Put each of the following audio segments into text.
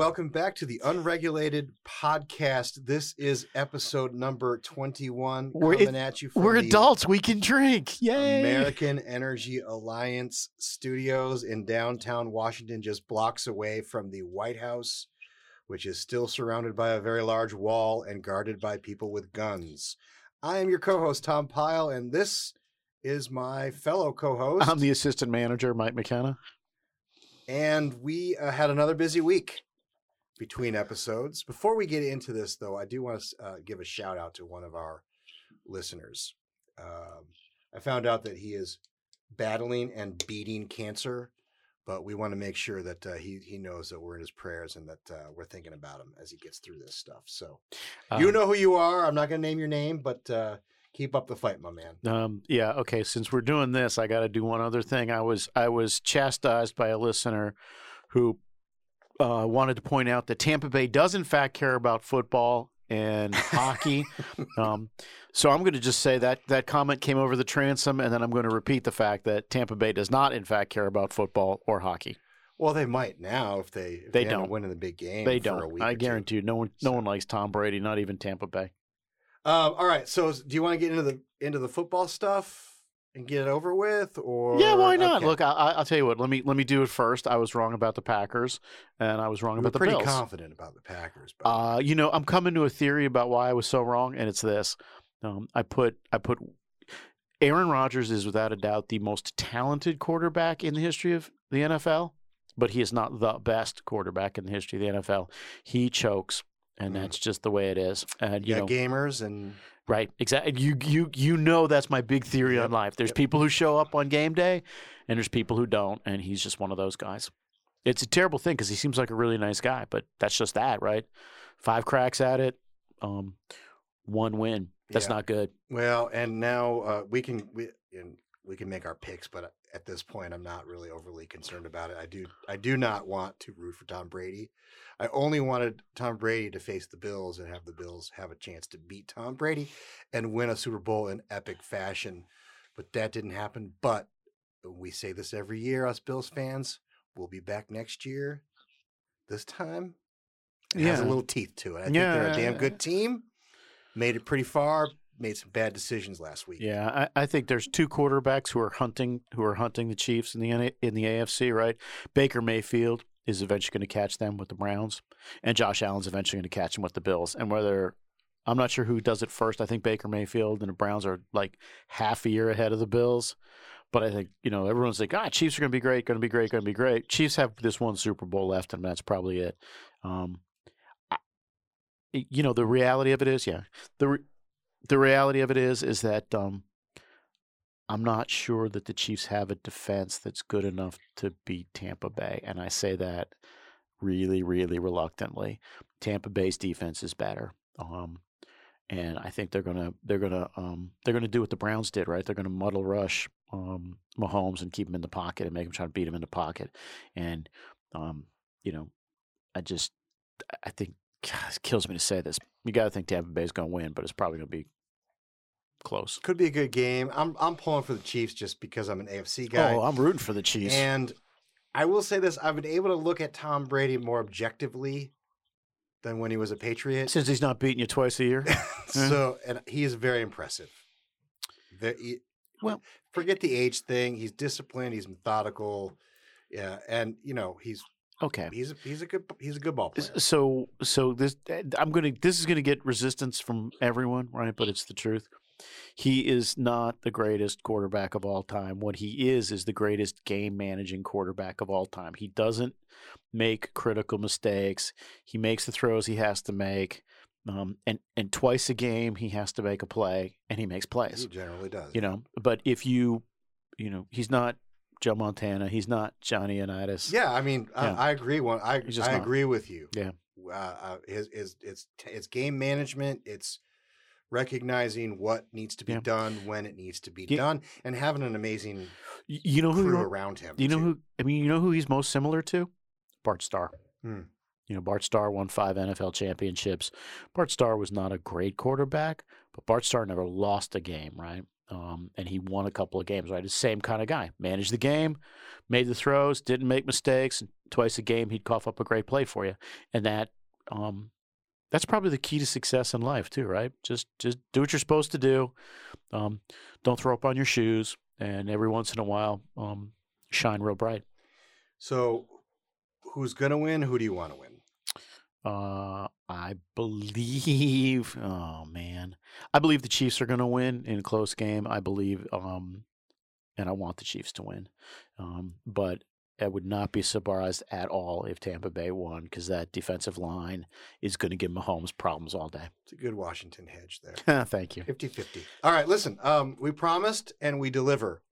Welcome back to the Unregulated Podcast. This is episode number 21 We're- coming at you We're adults. We can drink. Yay. American Energy Alliance studios in downtown Washington, just blocks away from the White House, which is still surrounded by a very large wall and guarded by people with guns. I am your co host, Tom Pyle, and this is my fellow co host. I'm the assistant manager, Mike McKenna. And we uh, had another busy week between episodes. Before we get into this, though, I do want to uh, give a shout out to one of our listeners. Um, I found out that he is battling and beating cancer, but we want to make sure that uh, he he knows that we're in his prayers and that uh, we're thinking about him as he gets through this stuff. So you Um, know who you are. I'm not going to name your name, but uh, keep up the fight, my man. Um, yeah. Okay. Since we're doing this, I got to do one other thing. I was I was chastised by a listener who uh, wanted to point out that Tampa Bay does in fact care about football and hockey. Um, so I'm going to just say that that comment came over the transom, and then I'm going to repeat the fact that Tampa Bay does not in fact care about football or hockey. Well, they might now if they if They haven't don't. winning the big game. They for don't. week I guarantee you, no one no So- one likes Tom Brady, not even Tampa Bay. Um, all right. So, do you want to get into the into the football stuff and get it over with, or Yeah, why not? okay. Look, I, I- I'll tell you what. Let me let me do it first. I was wrong about the Packers, and I was wrong we about the pretty Bills. confident about the Packers. But Uh, you know, I'm coming to a theory about why I was so wrong, and it's this. Um, I put I put Aaron Rodgers is without a doubt the most talented quarterback in the history of the NFL, but he is not the best quarterback in the history of the NFL. He chokes, and Mm. that's just the way it is. And you yeah, know, gamers and Right, exactly. You you you know that's my big theory Yep, on life. There's yep. people who show up on game day, and there's people who don't, and he's just one of those guys. It's a terrible thing because he seems like a really nice guy, but that's just that, right? Five cracks at it, um, one win. That's Yeah. not good. well, and now uh, we can we and we can make our picks, but at this point, I'm not really overly concerned about it. I do I do not want to root for Tom Brady. I only wanted Tom Brady to face the Bills and have the Bills have a chance to beat Tom Brady and win a Super Bowl in epic fashion. But that didn't happen. But we say this every year, us Bills fans. We'll be back next year. This time, it has a little teeth to it. I think they're a damn good team. Made it pretty far. Made some bad decisions last week. Yeah, I, I think there's two quarterbacks who are hunting who are hunting the Chiefs in the in the AFC. Right, Baker Mayfield is eventually going to catch them with the Browns, and Josh Allen's eventually going to catch them with the Bills. And whether I'm not sure who does it first. I think Baker Mayfield and the Browns are like half a year ahead of the Bills. But I think you know everyone's like, ah, Chiefs are going to be great, going to be great, going to be great. Chiefs have this one Super Bowl left, and that's probably it. Um, you know, the reality of it is, yeah, the re- the reality of it is, is that um, I'm not sure that the Chiefs have a defense that's good enough to beat Tampa Bay, and I say that really, really reluctantly. Tampa Bay's defense is better, um, and I think they're gonna they're gonna um, they're gonna do what the Browns did, right? They're gonna muddle rush um, Mahomes and keep him in the pocket and make him try to beat him in the pocket, and um, you know, I just I think God, it kills me to say this. You got to think Tampa Bay's gonna win, but it's probably gonna be close. Could be a good game. I'm I'm pulling for the Chiefs just because I'm an AFC guy. Oh, I'm rooting for the Chiefs. And I will say this: I've been able to look at Tom Brady more objectively than when he was a Patriot. Since he's not beating you twice a year. so, and he is very impressive. Ve- he- Well- forget the age thing. He's disciplined. He's methodical. Yeah, and you know he's Okay. he's a, he's a good he's a good ball player. So so this I'm gonna this is gonna get resistance from everyone, right? But it's the truth. He is not the greatest quarterback of all time. What he is is the greatest game managing quarterback of all time. He doesn't make critical mistakes. He makes the throws he has to make. Um, and and twice a game he has to make a play, and he makes plays. He generally does. You know, but if you, you know, he's not Joe Montana. He's not Johnny Unitas. Yeah, I mean, Yeah. I, I agree. One, I just I not. agree with you. Yeah. Uh, uh, his, his, it's it's game management. It's recognizing what needs to be Yeah. done when it needs to be Yeah. done, and having an amazing You know who? crew around him. You know too. who? I mean, you know who he's most similar to? Bart Starr. Hmm. You know, Bart Starr won five NFL championships. Bart Starr was not a great quarterback, but Bart Starr never lost a game, right? Um, and he won a couple of games, right? The same kind of guy. Managed the game, made the throws, didn't make mistakes. And twice a game, he'd cough up a great play for you. And that, um, that's probably the key to success in life too, right? Just, just do what you're supposed to do. Um, don't throw up on your shoes, and every once in a while, um, shine real bright. So, who's to win? Who do you want to win? Uh, I believe. Oh man, I believe the Chiefs are going to win in a close game. I believe, um, and I want the Chiefs to win. Um, but I would not be surprised at all if Tampa Bay won because that defensive line is going to give Mahomes problems all day. It's a good Washington hedge there. Thank you. 50 50. All right, listen, um, we promised and we deliver.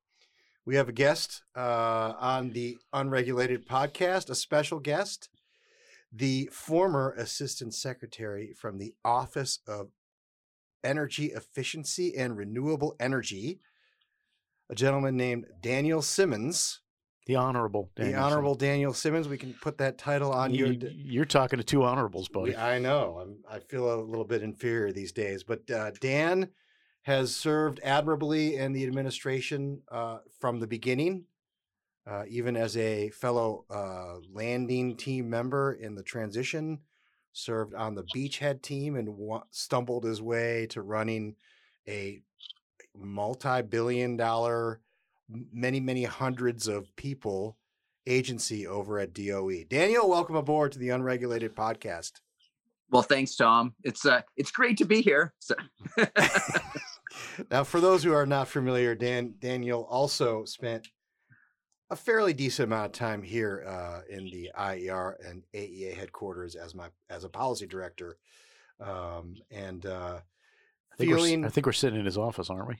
We have a guest uh, on the Unregulated podcast, a special guest, the former Assistant Secretary from the Office of Energy Efficiency and Renewable Energy, a gentleman named Daniel Simmons. The honorable, the honorable Daniel Simmons. We can put that title on you, your. You're talking to two honorables, buddy. I know. I'm, I feel a little bit inferior these days, but uh, Dan has served admirably in the administration uh, from the beginning, uh, even as a fellow uh, landing team member in the transition. Served on the beachhead team and wa- stumbled his way to running a multi-billion-dollar many, many hundreds of people agency over at DOE. Daniel, welcome aboard to the Unregulated Podcast. Well, thanks, Tom. It's uh, it's great to be here. So. now, for those who are not familiar, Dan Daniel also spent a fairly decent amount of time here uh, in the IER and AEA headquarters as my as a policy director, um, and uh, I think feeling. I think we're sitting in his office, aren't we?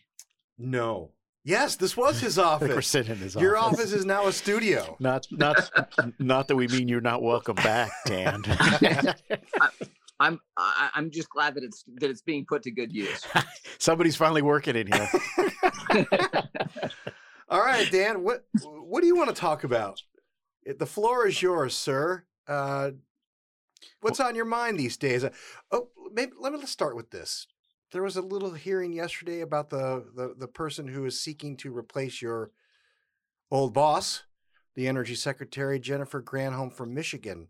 No, Yes, this was his office. we're sitting in his Your office. office is now a studio. Not not not that we mean you're not welcome back, Dan. I'm I'm just glad that it's that it's being put to good use. Somebody's finally working in here. All right, Dan. What what do you want to talk about? The floor is yours, sir. Uh, what's on your mind these days? Uh, oh, maybe let me let's start with this there was a little hearing yesterday about the, the, the person who is seeking to replace your old boss, the Energy Secretary Jennifer Granholm from Michigan.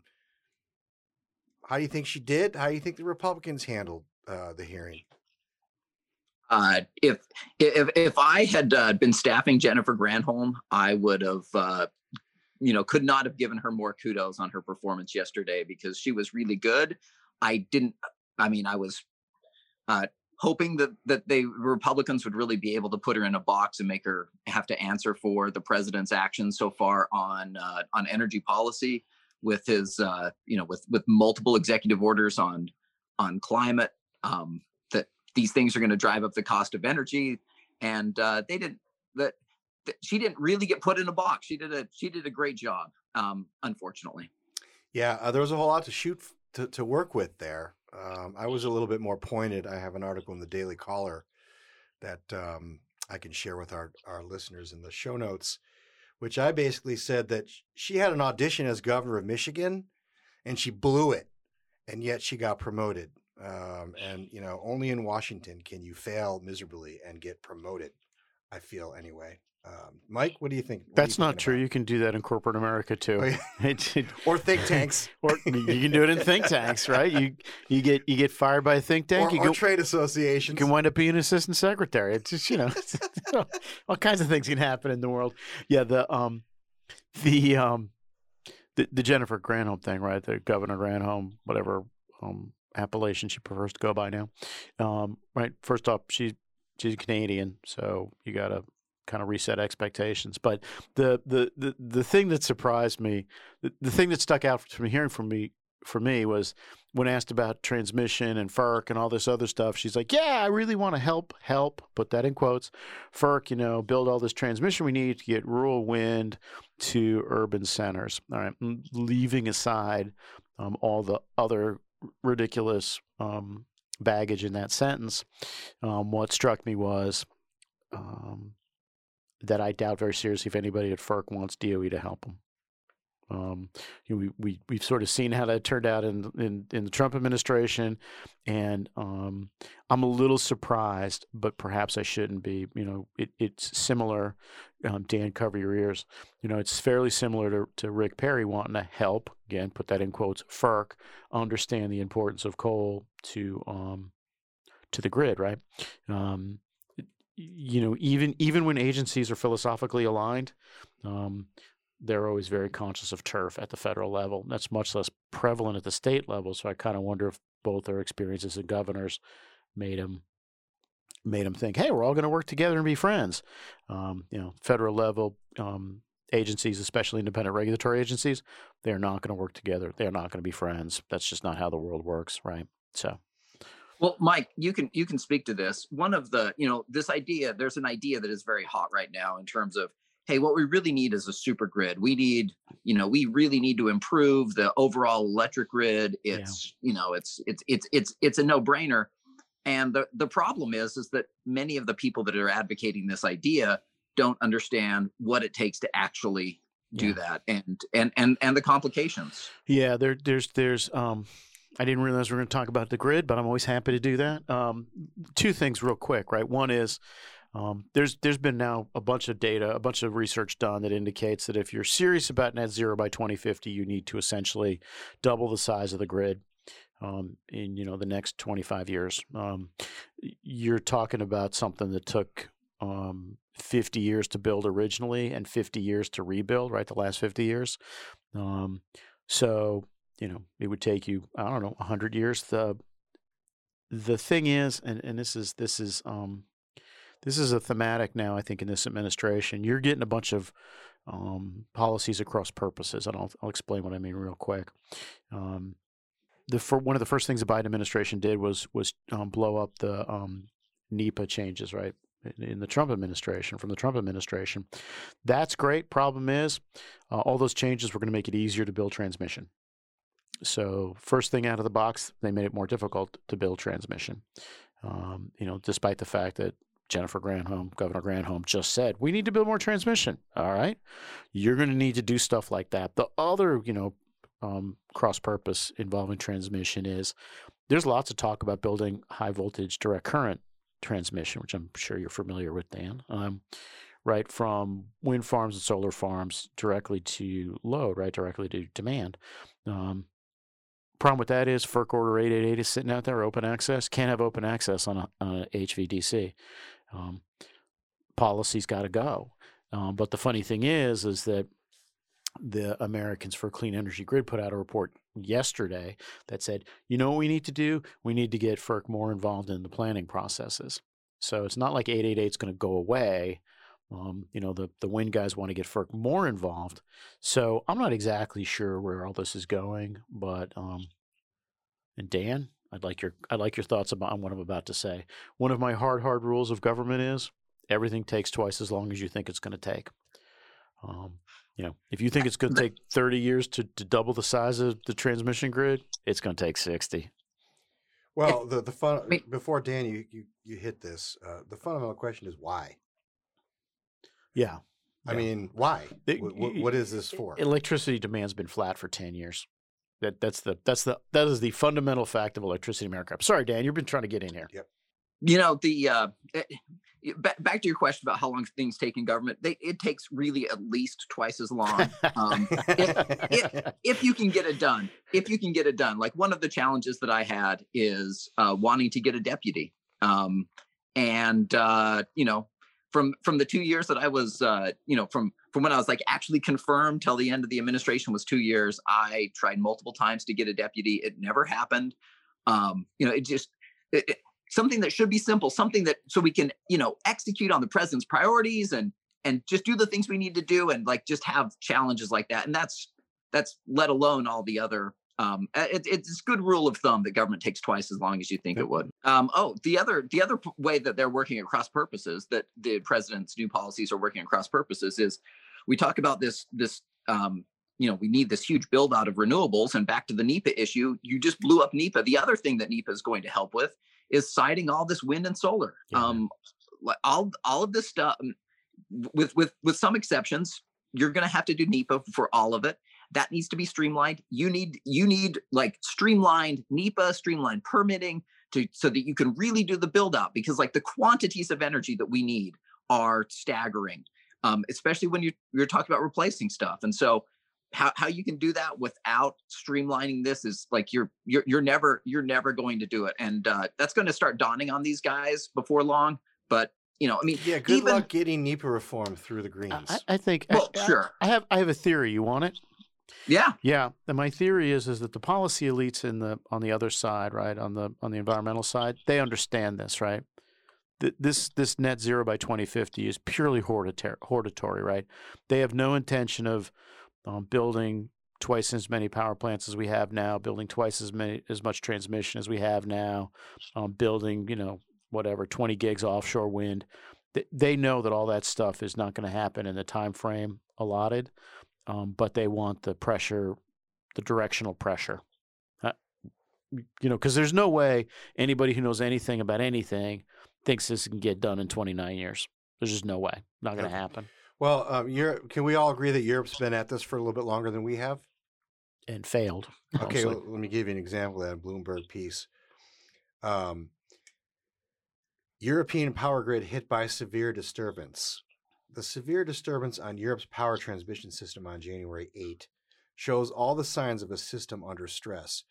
How do you think she did? How do you think the Republicans handled uh, the hearing? Uh, if if if I had uh, been staffing Jennifer Granholm, I would have, uh, you know, could not have given her more kudos on her performance yesterday because she was really good. I didn't. I mean, I was uh, hoping that that they Republicans would really be able to put her in a box and make her have to answer for the president's actions so far on uh, on energy policy with his uh, you know with with multiple executive orders on on climate um, these things are going to drive up the cost of energy and uh, they didn't that, she didn't really get put in a box she did a she did a great job um, unfortunately yeah uh, there was a whole lot to shoot to, to work with there um, I was a little bit more pointed. I have an article in the Daily Caller that um, I can share with our, our listeners in the show notes, which I basically said that she had an audition as governor of Michigan and she blew it, and yet she got promoted. Um, and, you know, only in Washington can you fail miserably and get promoted, I feel anyway. Um, Mike, what do you think? What That's you not true. About? You can do that in corporate America too, oh, yeah. or think tanks, or you can do it in think tanks, right? You you get you get fired by a think tank, or, you or go, trade associations. You can wind up being an assistant secretary. It's just you know, all kinds of things can happen in the world. Yeah, the um, the um, the, the Jennifer Granholm thing, right? The Governor Granholm, whatever um appellation she prefers to go by now. Um, right. First off, she she's Canadian, so you got to kind of reset expectations. But the the the, the thing that surprised me, the, the thing that stuck out from hearing from me for me was when asked about transmission and FERC and all this other stuff, she's like, "Yeah, I really want to help, help." Put that in quotes. FERC, you know, build all this transmission we need to get rural wind to urban centers. All right, leaving aside um, all the other ridiculous um, baggage in that sentence. Um, what struck me was um, that I doubt very seriously if anybody at FERC wants DOE to help them. Um, you know, we we we've sort of seen how that turned out in in, in the Trump administration, and um, I'm a little surprised, but perhaps I shouldn't be. You know, it, it's similar. Um, Dan, cover your ears. You know, it's fairly similar to, to Rick Perry wanting to help again, put that in quotes, FERC understand the importance of coal to um, to the grid, right? Um, you know, even even when agencies are philosophically aligned, um, they're always very conscious of turf at the federal level. That's much less prevalent at the state level. So I kind of wonder if both their experiences as governors made them made them think, hey, we're all going to work together and be friends. Um, you know, federal level um, agencies, especially independent regulatory agencies, they're not going to work together. They're not going to be friends. That's just not how the world works, right? So. Well, Mike, you can you can speak to this. One of the, you know, this idea, there's an idea that is very hot right now in terms of hey, what we really need is a super grid. We need, you know, we really need to improve the overall electric grid. It's, yeah. you know, it's it's it's it's it's a no-brainer. And the the problem is is that many of the people that are advocating this idea don't understand what it takes to actually do yeah. that and and and and the complications. Yeah, there there's there's um I didn't realize we are going to talk about the grid, but I'm always happy to do that. Um, two things, real quick, right? One is um, there's there's been now a bunch of data, a bunch of research done that indicates that if you're serious about net zero by 2050, you need to essentially double the size of the grid um, in you know the next 25 years. Um, you're talking about something that took um, 50 years to build originally and 50 years to rebuild, right? The last 50 years. Um, so you know it would take you I don't know 100 years. The the thing is, and, and this is this is um, this is a thematic now, I think, in this administration. You're getting a bunch of um, policies across purposes, and I'll, I'll, explain what I mean real quick. Um, the for, one of the first things the Biden administration did was was um, blow up the um, NEPA changes, right? In the Trump administration, from the Trump administration, that's great. Problem is, uh, all those changes were going to make it easier to build transmission. So, first thing out of the box, they made it more difficult to build transmission. Um, you know, despite the fact that Jennifer Granholm, Governor Granholm just said, we need to build more transmission. All right. You're going to need to do stuff like that. The other, you know, um, cross purpose involving transmission is there's lots of talk about building high voltage direct current transmission, which I'm sure you're familiar with, Dan. Um, right from wind farms and solar farms directly to load, right, directly to demand. Um, problem with that is FERC Order 888 is sitting out there, open access. Can't have open access on on a HVDC um, policy's got to go. Um, but the funny thing is, is that the Americans for Clean Energy Grid put out a report yesterday that said, you know what we need to do? We need to get FERC more involved in the planning processes. So it's not like 888 is going to go away. Um, you know, the, the wind guys want to get FERC more involved. So I'm not exactly sure where all this is going, but um, and Dan, I'd like your I'd like your thoughts about on what I'm about to say. One of my hard hard rules of government is everything takes twice as long as you think it's going to take. Um, you know, if you think it's going to take 30 years to, to double the size of the transmission grid, it's going to take 60. Well, the the fun before Dan, you you, you hit this. Uh, the fundamental question is why. Yeah, I mean, why? It, what, what is this for? Electricity demand's been flat for 10 years. That that's the that's the that is the fundamental fact of electricity in America. I'm sorry, Dan, you've been trying to get in here. Yep. You know the uh, eh, back, back to your question about how long things take in government. They, it takes really at least twice as long um, if, if, if, you can get it done. If you can get it done, like one of the challenges that I had is uh, wanting to get a deputy, um, and uh, you know from from the two years that I was, uh, you know, from from when I was like actually confirmed till the end of the administration was two years. I tried multiple times to get a deputy. It never happened. Um, you know, it just it, it, something that should be simple, something that so we can you know execute on the president's priorities and and just do the things we need to do and like just have challenges like that. And that's that's let alone all the other um, it, it's good rule of thumb that government takes twice as long as you think it would. Um, oh, the other the other way that they're working across purposes that the president's new policies are working across purposes is we talk about this this um, you know we need this huge build out of renewables and back to the NEPA issue. You just blew up NEPA. The other thing that NEPA is going to help with is siting all this wind and solar. Yeah. Um, all all of this stuff with with with some exceptions, you're going to have to do NEPA for all of it that needs to be streamlined. You need you need like streamlined NEPA, streamlined permitting to so that you can really do the build out because like the quantities of energy that we need are staggering, um, especially when you you're talking about replacing stuff. And so how, how you can do that without streamlining this is like you're you're you're never you're never going to do it and uh, that's going to start dawning on these guys before long but you know i mean Yeah, good even, luck getting NEPA reform through the Greens. I, I think. well I, sure I have. I have a theory. You want it? Yeah Yeah. And my theory is is that the policy elites in the on the other side, right, on the on the environmental side, they understand this, right? Th- This this net zero by 2050 is purely hortatory, right? They have no intention of um, building twice as many power plants as we have now, building twice as many as much transmission as we have now, um, building you know whatever 20 gigs offshore wind. Th- They know that all that stuff is not going to happen in the time frame allotted, um, but they want the pressure, the directional pressure. Uh, you know, because there's no way anybody who knows anything about anything thinks this can get done in 29 years. There's just no way. Not going to happen. well, um, Europe, can we all agree that Europe's been at this for a little bit longer than we have? And failed. Okay, well, let me give you an example of that Bloomberg piece. Um, European power grid hit by severe disturbance. The severe disturbance on Europe's power transmission system on January 8 shows all the signs of a system under stress.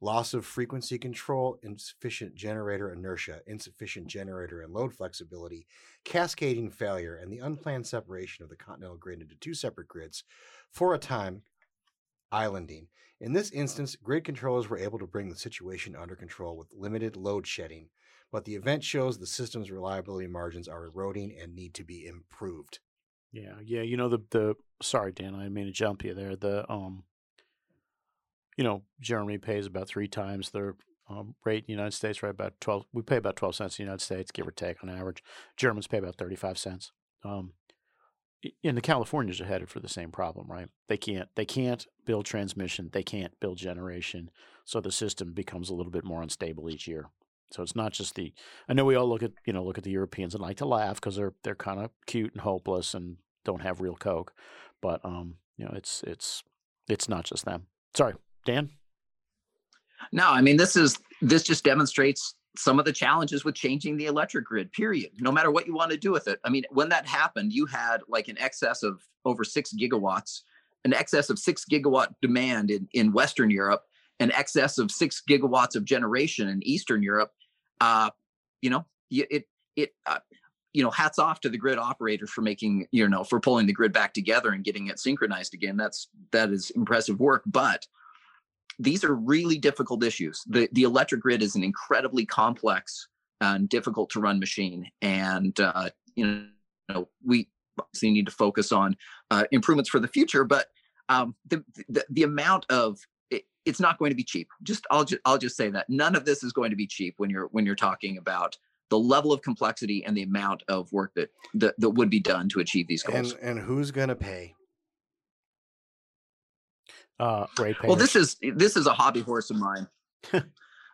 Loss of frequency control, insufficient generator inertia, insufficient generator and load flexibility, cascading failure, and the unplanned separation of the continental grid into two separate grids for a time, islanding. In this instance, grid controllers were able to bring the situation under control with limited load shedding, but the event shows the system's reliability margins are eroding and need to be improved. Yeah, yeah. You know the the. Sorry, Dan. I made a jump you there. The um. You know, Germany pays about three times their um, rate in the United States, right? About twelve. We pay about twelve cents in the United States, give or take, on average. Germans pay about thirty-five cents. Um, and the Californians are headed for the same problem, right? They can't. They can't build transmission. They can't build generation. So the system becomes a little bit more unstable each year. So it's not just the. I know we all look at you know look at the Europeans and like to laugh because they're they're kind of cute and hopeless and don't have real coke, but um you know it's it's it's not just them. Sorry, Dan. no i mean this is this just demonstrates some of the challenges with changing the electric grid period no matter what you want to do with it i mean when that happened you had like an excess of over six gigawatts an excess of six gigawatt demand in, in western europe an excess of six gigawatts of generation in eastern europe uh you know it it uh, you know hats off to the grid operator for making you know for pulling the grid back together and getting it synchronized again that's that is impressive work but these are really difficult issues. The the electric grid is an incredibly complex and difficult to run machine, and uh, you know we obviously need to focus on uh, improvements for the future. But um, the, the the amount of it, it's not going to be cheap. Just I'll just I'll just say that none of this is going to be cheap when you're when you're talking about the level of complexity and the amount of work that that, that would be done to achieve these goals. And and who's gonna pay? Uh, Ray Well, this is this is a hobby horse of mine.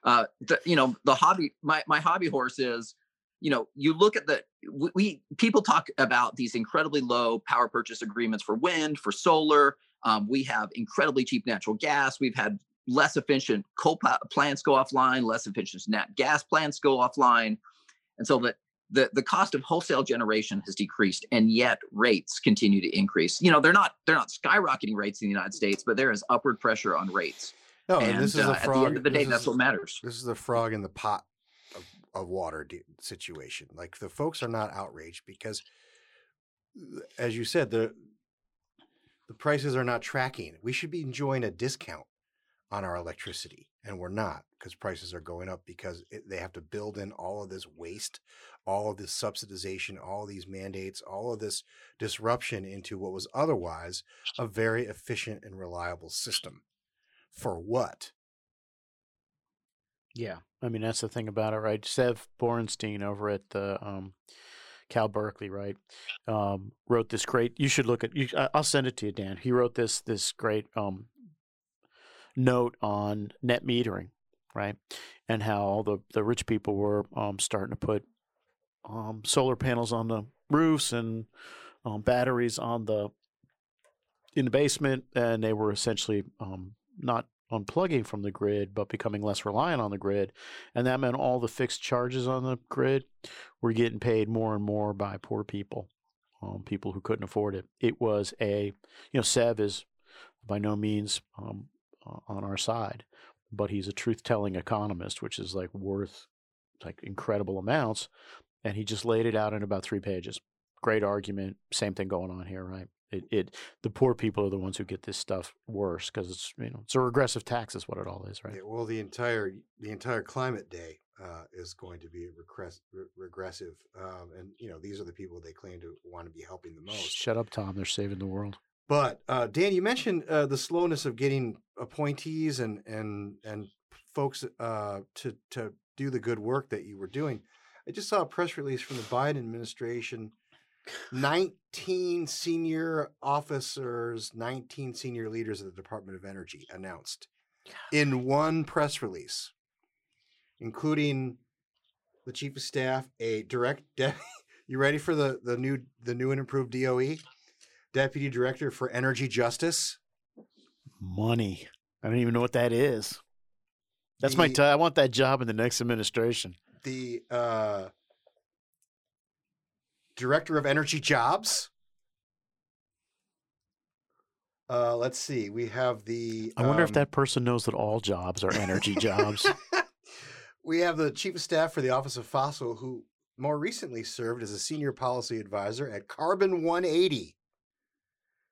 uh, the, you know, the hobby my my hobby horse is, you know, you look at the we, we people talk about these incredibly low power purchase agreements for wind, for solar. Um, we have incredibly cheap natural gas. We've had less efficient coal plants go offline, less efficient nat gas plants go offline, and so that the the cost of wholesale generation has decreased and yet rates continue to increase you know they're not they're not skyrocketing rates in the united states but there is upward pressure on rates No, and this is uh, a at the end of the day this that's is- what matters This is the frog in the pot of, of water situation. Like the folks are not outraged because, as you said, the the prices are not tracking. We should be enjoying a discount on our electricity, and we're not because prices are going up because it, they have to build in all of this waste, all of this subsidization, all these mandates, all of this disruption into what was otherwise a very efficient and reliable system. For what? Yeah, I mean that's the thing about it, right? Sev Borenstein over at the um, Cal Berkeley, right, um, wrote this great. You should look at. You, I'll send it to you, Dan. He wrote this this great um, note on net metering, right, and how all the the rich people were um, starting to put um, solar panels on the roofs and um, batteries on the in the basement, and they were essentially um, not unplugging from the grid, but becoming less reliant on the grid. And that meant all the fixed charges on the grid were getting paid more and more by poor people, um, people who couldn't afford it. It was a, you know, Sev is by no means um, on our side, but he's a truth telling economist, which is like worth like incredible amounts. And he just laid it out in about three pages. Great argument. Same thing going on here, right? It, it the poor people are the ones who get this stuff worse because it's you know it's a regressive tax is what it all is, right? Yeah, well, the entire the entire climate day uh, is going to be regress, re- regressive, um, and you know these are the people they claim to want to be helping the most. Shut up, Tom. They're saving the world. But uh, Dan, you mentioned uh, the slowness of getting appointees and and and folks uh, to to do the good work that you were doing. I just saw a press release from the Biden administration 19 senior officers, 19 senior leaders of the Department of Energy announced in one press release, including the chief of staff, a direct de- you ready for the the new the new and improved DOE? Deputy Director for Energy Justice. Money. I don't even know what that is. That's the, my t- I want that job in the next administration. The uh Director of Energy Jobs. Uh, let's see. We have the. I wonder um, if that person knows that all jobs are energy jobs. we have the Chief of Staff for the Office of Fossil, who more recently served as a senior policy advisor at Carbon 180,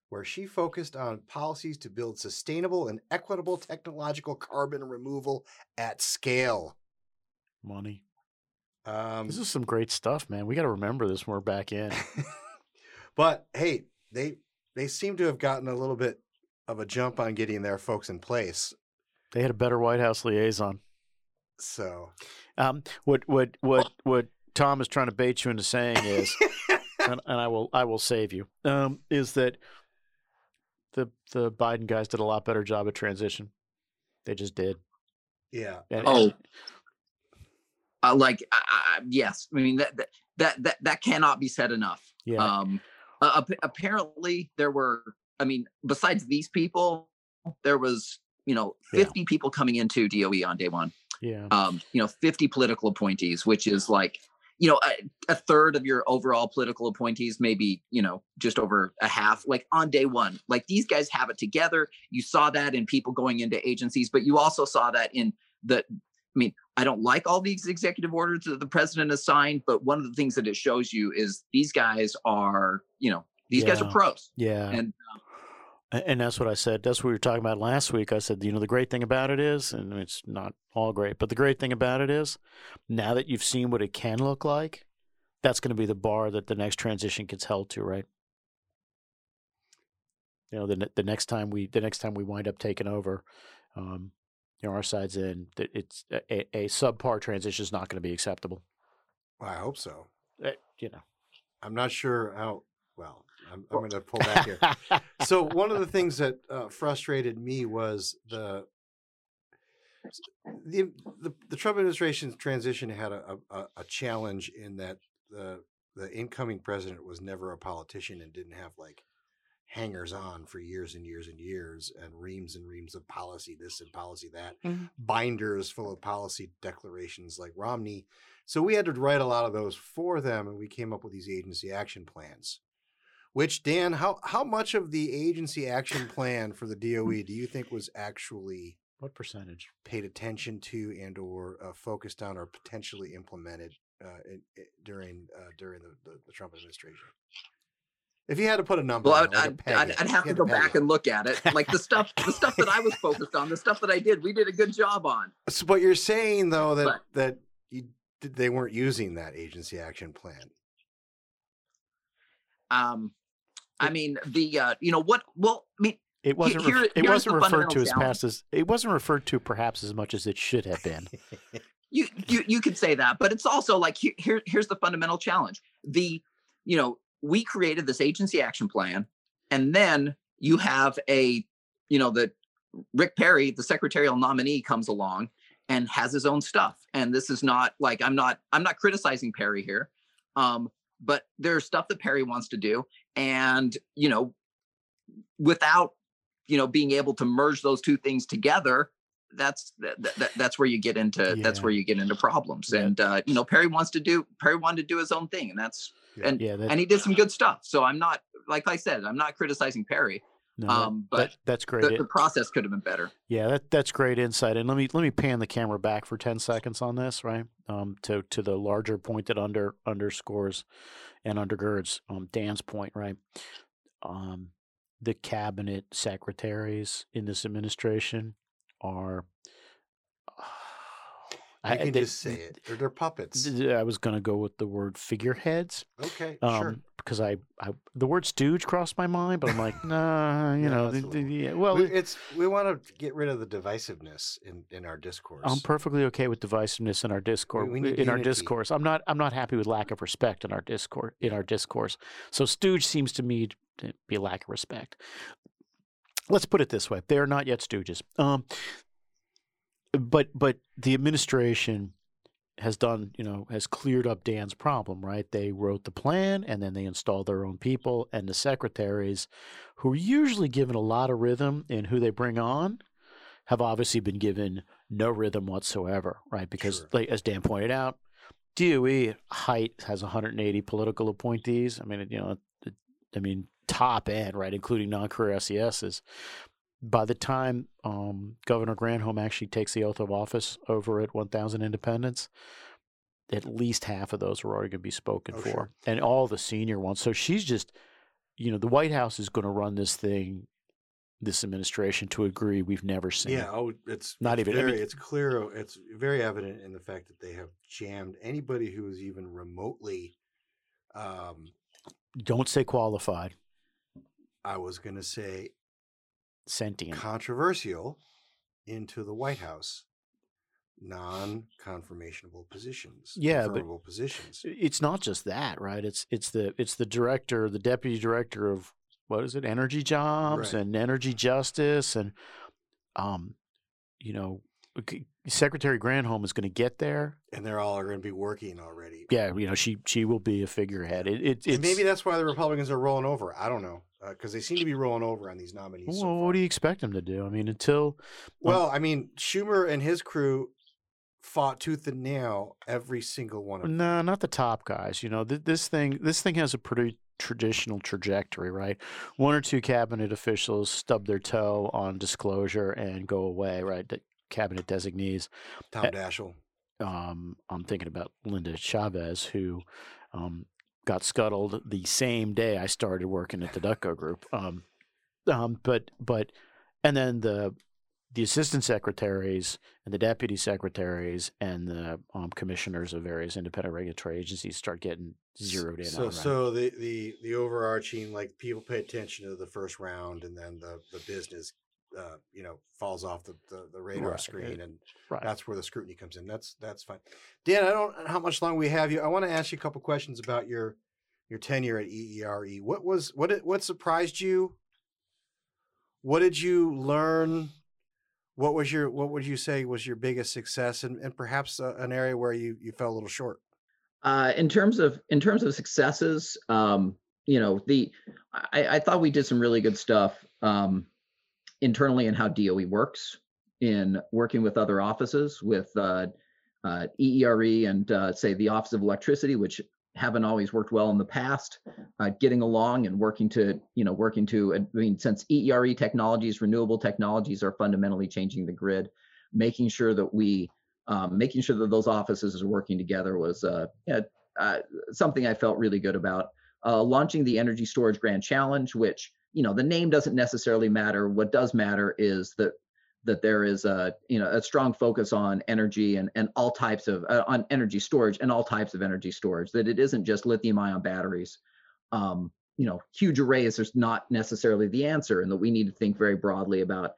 where she focused on policies to build sustainable and equitable technological carbon removal at scale. Money. Um, this is some great stuff, man. We got to remember this when we're back in. but hey, they they seem to have gotten a little bit of a jump on getting their folks in place. They had a better White House liaison. So, um, what what what what Tom is trying to bait you into saying is, and, and, I will I will save you, um, is that the the Biden guys did a lot better job of transition. They just did. Yeah. And, oh, uh, like uh, yes i mean that, that that that cannot be said enough. Yeah. um uh, apparently there were i mean besides these people there was you know 50 yeah. people coming into doe on day one. Yeah. Um you know 50 political appointees which is like you know a, a, third of your overall political appointees maybe you know just over a half like on day one. Like these guys have it together. You saw that in people going into agencies but you also saw that in the I mean, I don't like all these executive orders that the president has signed, but one of the things that it shows you is these guys are, you know, these yeah. guys are pros. Yeah. And uh, and that's what I said. That's what we were talking about last week. I said, you know, the great thing about it is, and it's not all great, but the great thing about it is, now that you've seen what it can look like, that's going to be the bar that the next transition gets held to, right? You know, the the next time we the next time we wind up taking over, um, you know, our side's in that it's a, a subpar transition is not going to be acceptable. Well, I hope so. Uh, you know, I'm not sure how. Well, I'm, I'm going to pull back here. so one of the things that uh, frustrated me was the the, the the Trump administration's transition had a, a, a challenge in that the the incoming president was never a politician and didn't have like hangers on for years and years and years and reams and reams of policy this and policy that. Mm-hmm. binders full of policy declarations like romney. So we had to write a lot of those for them and we came up with these agency action plans. Which dan how, how much of the agency action plan for the doe do you think was actually what percentage? paid attention to and or uh, focused on or potentially implemented uh, in, in, during uh, during the, the, the trump administration if you had to put a number, well, I'd, I'd, I'd, have to go back it. and look at it. Like the stuff, the stuff that I was focused on, the stuff that I did, we did a good job on. So, but you're saying though that but, that you, they weren't using that agency action plan. Um, I mean the uh, you know what? Well, I mean it wasn't. Here, it wasn't referred to as past as. It wasn't referred to perhaps as much as it should have been. you you you could say that, but it's also like here here's the fundamental challenge. The you know we created this agency action plan and then you have a you know the rick perry the secretarial nominee comes along and has his own stuff. And this is not like i'm not i'm not criticizing perry here um but there's stuff that perry wants to do. And you know without you know being able to merge those two things together that's that, that, that's where you get into yeah. that's where you get into problems yeah. and uh you know perry wants to do perry wanted to do his own thing and that's yeah. and yeah, and he did some good stuff so i'm not like i said i'm not criticizing perry no, um, but that, that's great. The, the, process could have been better. Yeah, that, that's great insight. And let me let me pan the camera back for ten seconds on this, right? Um, to to the larger point that under underscores and undergirds um, Dan's point, right? Um, the cabinet secretaries in this administration are I, can they, just say it. They're, they're puppets. I was going to go with the word figureheads. Okay, um, sure. Because I, I, the word stooge crossed my mind, but I'm like, nah, you yeah, know, the, the, yeah, well, we, it's we want to get rid of the divisiveness in, in our discourse. I'm perfectly okay with divisiveness in our discourse. In unity. our discourse, I'm not, I'm not happy with lack of respect in our discourse. In our discourse, so stooge seems to me to be a lack of respect. Let's put it this way: they are not yet stooges. Um, but but the administration has done, you know, has cleared up Dan's problem, right? They wrote the plan and then they installed their own people and the secretaries who are usually given a lot of rhythm in who they bring on have obviously been given no rhythm whatsoever, right? Because sure. like, as Dan pointed out, DOE height has 180 political appointees. I mean, you know, I mean, top end, right, including non-career SESs by the time um, Governor Granholm actually takes the oath of office over at 1,000 Independence, at least half of those are already going to be spoken oh, for, sure. and all the senior ones. So she's just, you know, the White House is going to run this thing, this administration to a degree we've never seen. Yeah, oh, it's not it's even. Very, I mean, it's clear. It's very evident in the fact that they have jammed anybody who is even remotely. Um, don't say qualified. I was going to say sentient, controversial into the White House. Non-confirmationable positions yeah but positions. it's not just that right? It's it's the it's the director the deputy director of what is it energy jobs right. and energy justice and um you know secretary granholm is going to get there. And they're all going to be working already. Yeah you know she she will be a figurehead. It, it maybe that's why the republicans are rolling over. I don't know because uh, they seem to be rolling over on these nominees. Well, so what do you expect them to do? I mean, until well, um, I mean, Schumer and his crew fought tooth and nail every single one of them. No, not the top guys. You know, th- this thing this thing has a pretty traditional trajectory, right? One or two cabinet officials stub their toe on disclosure and go away, right? The cabinet designees. Tom Daschle. Um, I'm thinking about Linda Chavez, who um, got scuttled the same day I started working at the Dutko Group. Um, um, but but and then the the assistant secretaries and the deputy secretaries and the um, commissioners of various independent regulatory agencies start getting zeroed in. So, on, so the, the the overarching like people pay attention to the first round, and then the the business, uh, you know, falls off the the, the radar right. screen, and right. that's where the scrutiny comes in. That's that's fine. Dan, I don't know how much longer we have you. I want to ask you a couple questions about your your tenure at EERE. What was what what surprised you? What did you learn? What was your what would you say was your biggest success, and and perhaps uh, an area where you you fell a little short? Uh, in terms of in terms of successes, um, you know, the I, I, thought we did some really good stuff um, internally in how DOE works in working with other offices with uh, uh, EERE and uh, say the Office of Electricity, which haven't always worked well in the past uh, getting along and working to you know working to i mean since eere technologies renewable technologies are fundamentally changing the grid making sure that we um, making sure that those offices are working together was uh, yeah, uh, something i felt really good about. Launching the energy storage grand challenge which you know the name doesn't necessarily matter. What does matter is that that there is a you know a strong focus on energy and and all types of uh, on energy storage and all types of energy storage that it isn't just lithium ion batteries. Um, you know huge arrays is not necessarily the answer and that we need to think very broadly about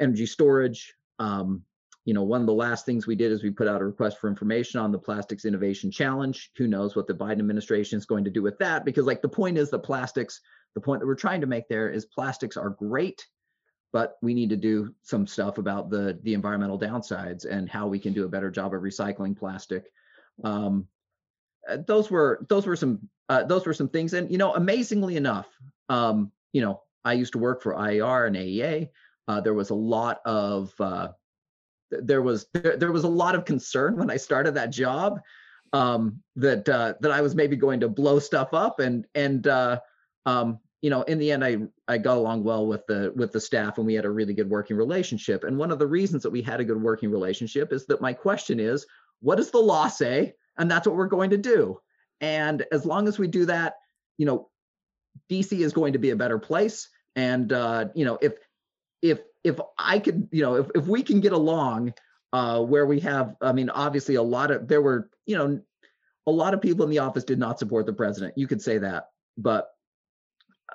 energy storage. Um, you know one of the last things we did is we put out a request for information on the plastics innovation challenge who knows what the biden administration is going to do with that because like the point is the plastics the point that we're trying to make there is plastics are great but we need to do some stuff about the the environmental downsides and how we can do a better job of recycling plastic. Um, uh, those were those were some uh, those were some things, and you know, amazingly enough, um, you know, I used to work for IER and AEA. Uh, there was a lot of uh, there was there, there, was a lot of concern when I started that job um, that uh, that I was maybe going to blow stuff up and and uh, um, you know in the end I I got along well with the with the staff and we had a really good working relationship. And one of the reasons that we had a good working relationship is that my question is what does the law say? And that's what we're going to do. And as long as we do that you know DC is going to be a better place. And uh, you know if if if I could, you know, if, if we can get along uh, where we have, I mean, obviously a lot of, there were, you know, a lot of people in the office did not support the president. You could say that, but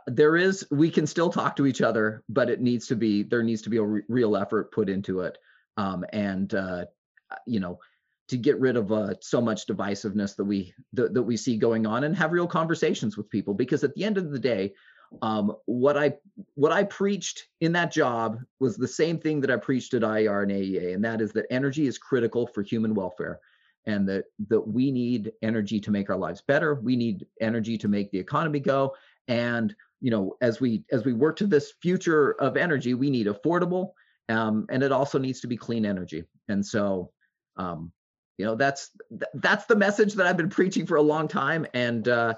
there is, we can still talk to each other, but it needs to be, there needs to be a re- real effort put into it. Um, and, uh, you know, to get rid of uh, so much divisiveness that we that, that we see going on and have real conversations with people because at the end of the day um, what I what I preached in that job was the same thing that I preached at IER and AEA, and that is that energy is critical for human welfare, and that that we need energy to make our lives better. We need energy to make the economy go, and you know, as we as we work to this future of energy, we need affordable, um, and it also needs to be clean energy. And so, um, you know, that's that's the message that I've been preaching for a long time, and uh,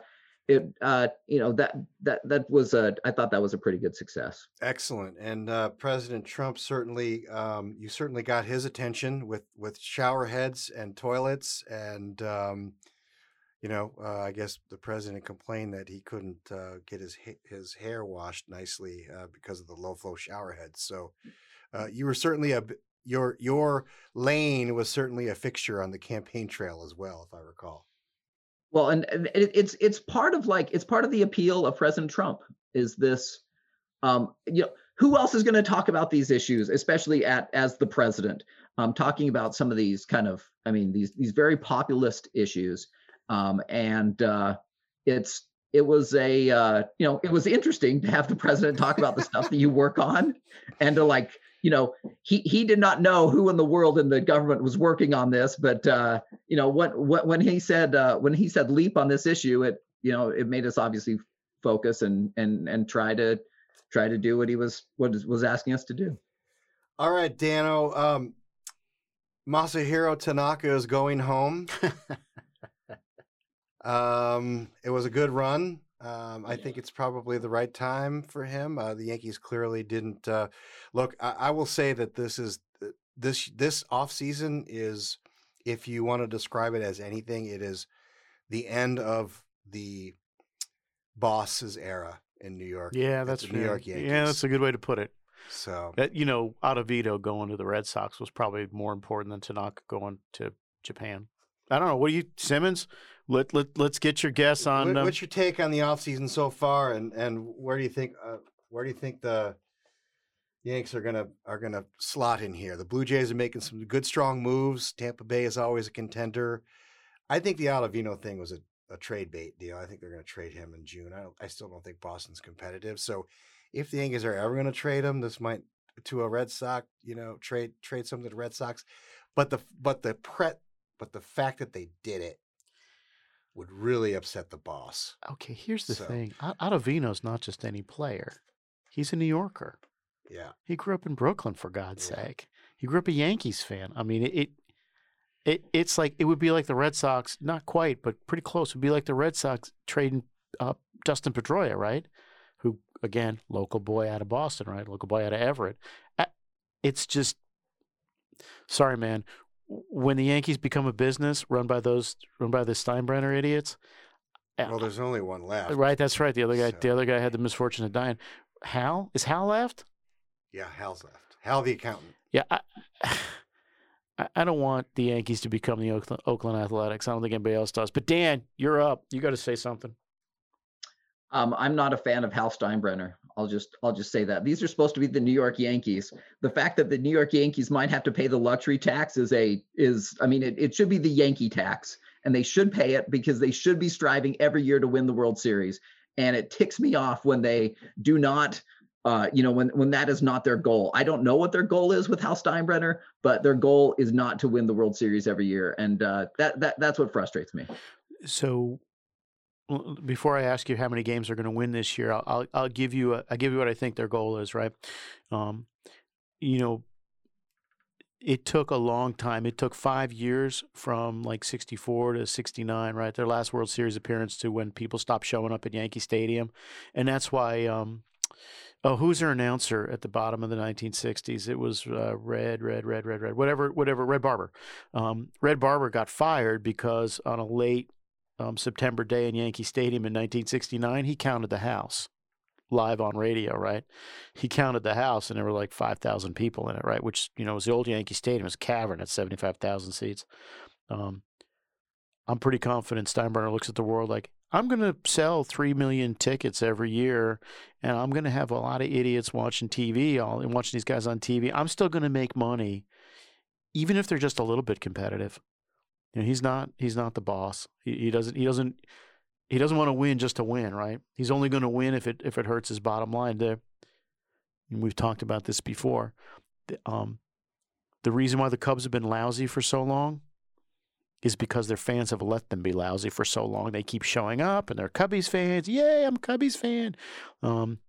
it uh, you know that that that was a I thought that was a pretty good success. Excellent, and uh, President Trump certainly um, you certainly got his attention with with shower heads and toilets, and um, you know uh, I guess the president complained that he couldn't uh, get his his hair washed nicely uh, because of the low flow shower heads. So uh, you were certainly a your your lane was certainly a fixture on the campaign trail as well, if I recall. Well, and, and it's it's part of like it's part of the appeal of President Trump is this um you know who else is going to talk about these issues especially at as the president? Um talking about some of these kind of i mean these these very populist issues um and uh it's it was a uh you know it was interesting to have the president talk about the stuff that you work on and to like you know, he he did not know who in the world in the government was working on this, but uh, you know, when when he said uh, when he said leap on this issue, it you know it made us obviously focus and and and try to try to do what he was what was asking us to do. All right, Dano. Um, Masahiro Tanaka is going home. um, it was a good run. Um, I yeah. think it's probably the right time for him. Uh, the Yankees clearly didn't uh, look. I, I, will say that this is uh, this this off season is, if you want to describe it as anything, it is the end of the boss's era in New York. Yeah, that's New York Yankees. Yeah, that's a good way to put it. So that you know, Ottavino going to the Red Sox was probably more important than Tanaka going to Japan. I don't know. What do you Simmons? Let let let's get your guess on. What, what's your take on the offseason so far, and and where do you think uh, where do you think the Yanks are gonna are gonna slot in here? The Blue Jays are making some good strong moves. Tampa Bay is always a contender. I think the Ottavino thing was a, a trade bait deal. I think they're gonna trade him in June. I don't, I still don't think Boston's competitive. So if the Yankees are ever gonna trade him, this might to a Red Sox, you know, trade trade something to the Red Sox. But the but the pre but the fact that they did it would really upset the boss. Okay, here's the so. thing. Ottavino's not just any player. He's a New Yorker. Yeah. He grew up in Brooklyn for God's yeah. sake. He grew up a Yankees fan. I mean, it, it it's like it would be like the Red Sox, not quite, but pretty close. It would be like the Red Sox trading uh, Dustin Pedroia, right? Who again, local boy out of Boston, right? Local boy out of Everett. It's just sorry, man when the Yankees become a business run by those run by the Steinbrenner idiots. Eh, well, there's only one left. Right, that's right. The other guy, so. the other guy had the misfortune of dying. Hal is Hal left? Yeah, Hal's left. Hal, the accountant. Yeah, I, I don't want the Yankees to become the Oakland, Oakland Athletics. I don't think anybody else does. But Dan, you're up. You got to say something. Um, I'm not a fan of Hal Steinbrenner. I'll just I'll just say that these are supposed to be the New York Yankees. The fact that the New York Yankees might have to pay the luxury tax is a is I mean it, it should be the Yankee tax and they should pay it because they should be striving every year to win the World Series. And it ticks me off when they do not uh, you know, when when that is not their goal. I don't know what their goal is with Hal Steinbrenner, but their goal is not to win the World Series every year, and uh, that that that's what frustrates me. So before I ask you how many games they're going to win this year, I'll, I'll I'll give you a, I'll give you what I think their goal is. Right, um, you know, it took a long time. It took five years from like '64 to '69. Right, their last World Series appearance to when people stopped showing up at Yankee Stadium, and that's why. Um, Oh, who's their announcer at the bottom of the 1960s? It was uh, Red, Red, Red, Red, Red, whatever, whatever. Red Barber. Um, Red Barber got fired because on a late um, September day in Yankee Stadium in 1969, he counted the house live on radio. Right? He counted the house, and there were like 5,000 people in it. Right? Which you know was the old Yankee Stadium. It was a cavern at 75,000 seats. Um, I'm pretty confident Steinbrenner looks at the world like I'm going to sell 3 million tickets every year and I'm going to have a lot of idiots watching TV all and watching these guys on TV. I'm still going to make money even if they're just a little bit competitive. You know, he's not he's not the boss. He, he doesn't he doesn't he doesn't want to win just to win, right? He's only going to win if it if it hurts his bottom line. The, and we've talked about this before. The, um, the reason why the Cubs have been lousy for so long is because their fans have let them be lousy for so long. They keep showing up and they're Cubbies fans. Yay, I'm a Cubbies fan. Um,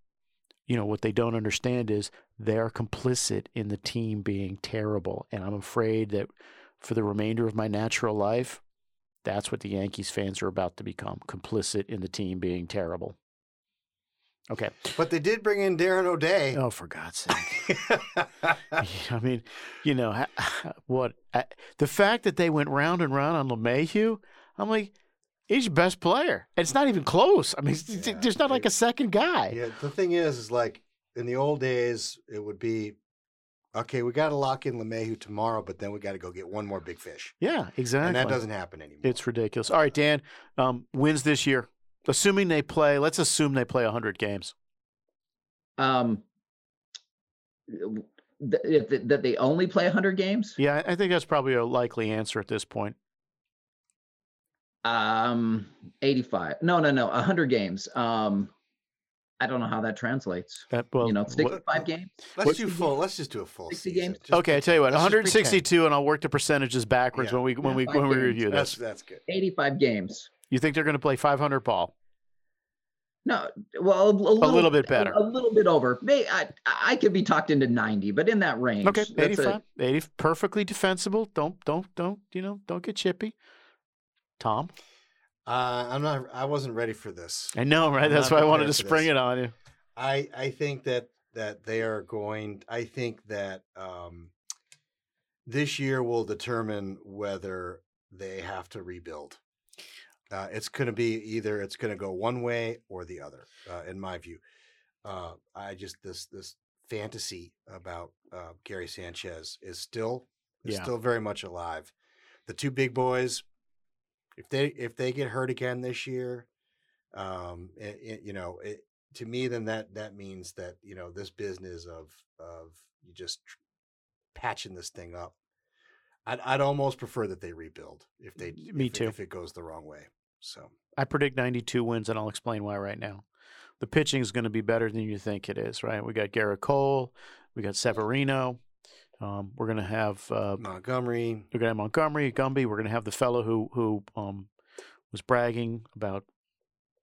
you know, what they don't understand is they're complicit in the team being terrible. And I'm afraid that for the remainder of my natural life, that's what the Yankees fans are about to become complicit in the team being terrible. Okay. But they did bring in Darren O'Day. Oh, for God's sake. I mean, you know, what uh, the fact that they went round and round on LeMahieu, I'm like, he's your best player. And it's not even close. I mean, Yeah, there's not like a second guy. yeah, the thing is, is like in the old days, it would be okay. We got to lock in LeMahieu tomorrow, but then we got to go get one more big fish, Yeah, exactly. and that doesn't happen anymore. It's ridiculous. All right, Dan, um, wins this year. Assuming they play, let's assume they play 100 games. Um, th- if- that they only play 100 games. Yeah, I I think that's probably a likely answer at this point. Um, 85. No, no, no. 100 games. Um, I don't know how that translates. That, well, you know, what- 65 games. let's what- do full. Let's just do a full 60 season. games? Just okay, I tell you what, let's just pretend. 162, and I'll work the percentages backwards Yeah. when we when Yeah, we five when we games. review That's this. that's good. 85 games. You think they're going to play 500 ball? No, well, a, a little, little bit better. A, a little bit over. May I, I could be talked into 90, but in that range. Okay, That's a- 80, perfectly defensible. Don't don't don't you know? Don't get chippy. Tom, Uh, I'm not. I wasn't ready for this. I know, right? I'm That's why I wanted to spring this. it on you. I I think that that they are going. I think that um, this year will determine whether they have to rebuild. Uh, it's going to be either it's going to go one way or the other, uh, in my view. Uh, I just this this fantasy about uh, Gary Sanchez is still is Yeah. still very much alive. The two big boys, if they if they get hurt again this year, um, it, it- you know, it, to me, then that that means that you know this business of of you just patching this thing up. I'd I'd almost prefer that they rebuild if they Me if too. if it goes the wrong way. So I predict 92 wins, and I'll explain why right now. The pitching is going to be better than you think it is, right? We got Gerrit Cole, we got Severino. Um, we're going to have uh, Montgomery, we're going to have Montgomery, Gumby. We're going to have the fellow who who um, was bragging about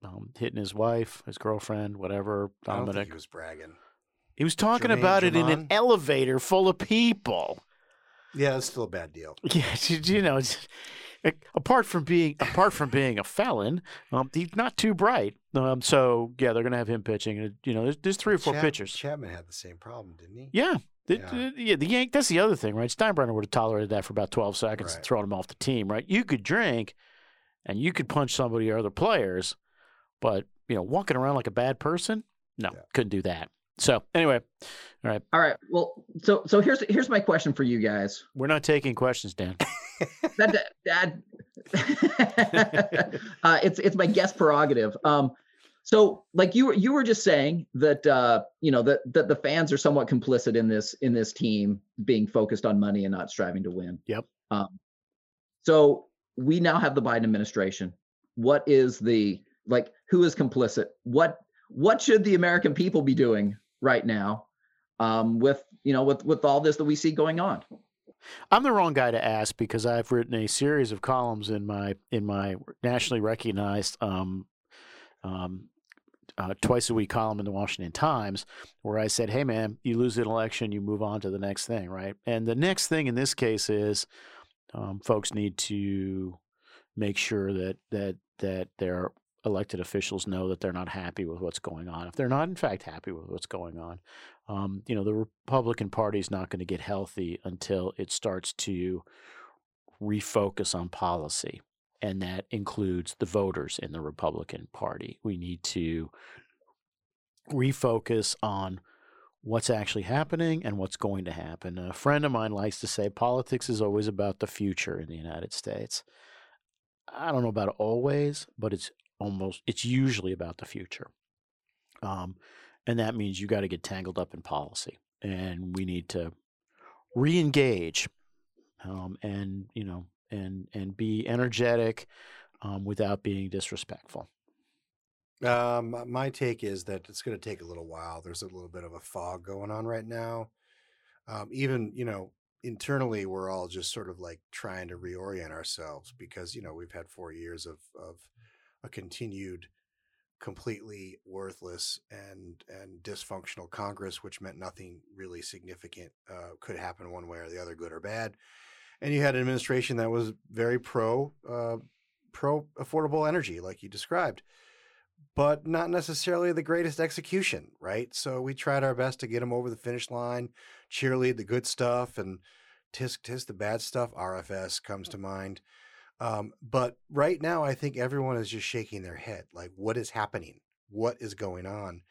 um, hitting his wife, his girlfriend, whatever. I don't think Dominic. he was bragging. He was talking Germán about it in an elevator full of people. Yeah, it's still a bad deal. Yeah, you you know, it's, apart from being apart from being a felon, um, he's not too bright. Um, so yeah, they're gonna have him pitching. and, You know, there's, there's three or four Chap- pitchers. Chapman had the same problem, didn't he? Yeah. The, Yeah. the- yeah, the Yank. That's the other thing, right? Steinbrenner would have tolerated that for about twelve seconds and thrown him off the team, right? You could drink, and you could punch somebody or other players, but you know, walking around like a bad person, no, Yeah. couldn't do that. So anyway, All right. Well, so so here's here's my question for you guys. we're not taking questions, Dan. That that, that uh, it's it's my guest prerogative. Um, so like you were you were just saying that uh, you know that that the fans are somewhat complicit in this in this team being focused on money and not striving to win. Yep. Um, so we now have the Biden administration. What is the like? Who is complicit? What what should the American people be doing right now um, with you know with with all this that we see going on? I'm the wrong guy to ask because I've written a series of columns in my in my nationally recognized um, um, uh, twice a week column in the Washington Times where I said, "Hey, man, you lose an election, you move on to the next thing, right?" And the next thing in this case is um, folks need to make sure that that that their elected officials know that they're not happy with what's going on. If they're not, in fact, happy with what's going on, um, you know, the Republican Party is not going to get healthy until it starts to refocus on policy and that includes the voters in the Republican Party. We need to refocus on what's actually happening and what's going to happen. A friend of mine likes to say politics is always about the future in the United States. I don't know about always, but it's almost it's usually about the future. Um, and that means you got to get tangled up in policy, and we need to re-engage um, and you know and and be energetic um, without being disrespectful. Um, my take is that it's going to take a little while. There's a little bit of a fog going on right now. Um, even you know internally, we're all just sort of like trying to reorient ourselves because you know we've had four years of of a continued completely worthless and and dysfunctional Congress, which meant nothing really significant uh, could happen one way or the other, good or bad and you had an administration that was very pro uh, pro affordable energy, like you described, but not necessarily the greatest execution, right? So we tried our best to get them over the finish line, cheerlead the good stuff, and tisk tisk the bad stuff. RFS comes to mind. Um, but right now, I think everyone is just shaking their head, like, what is happening? What is going on?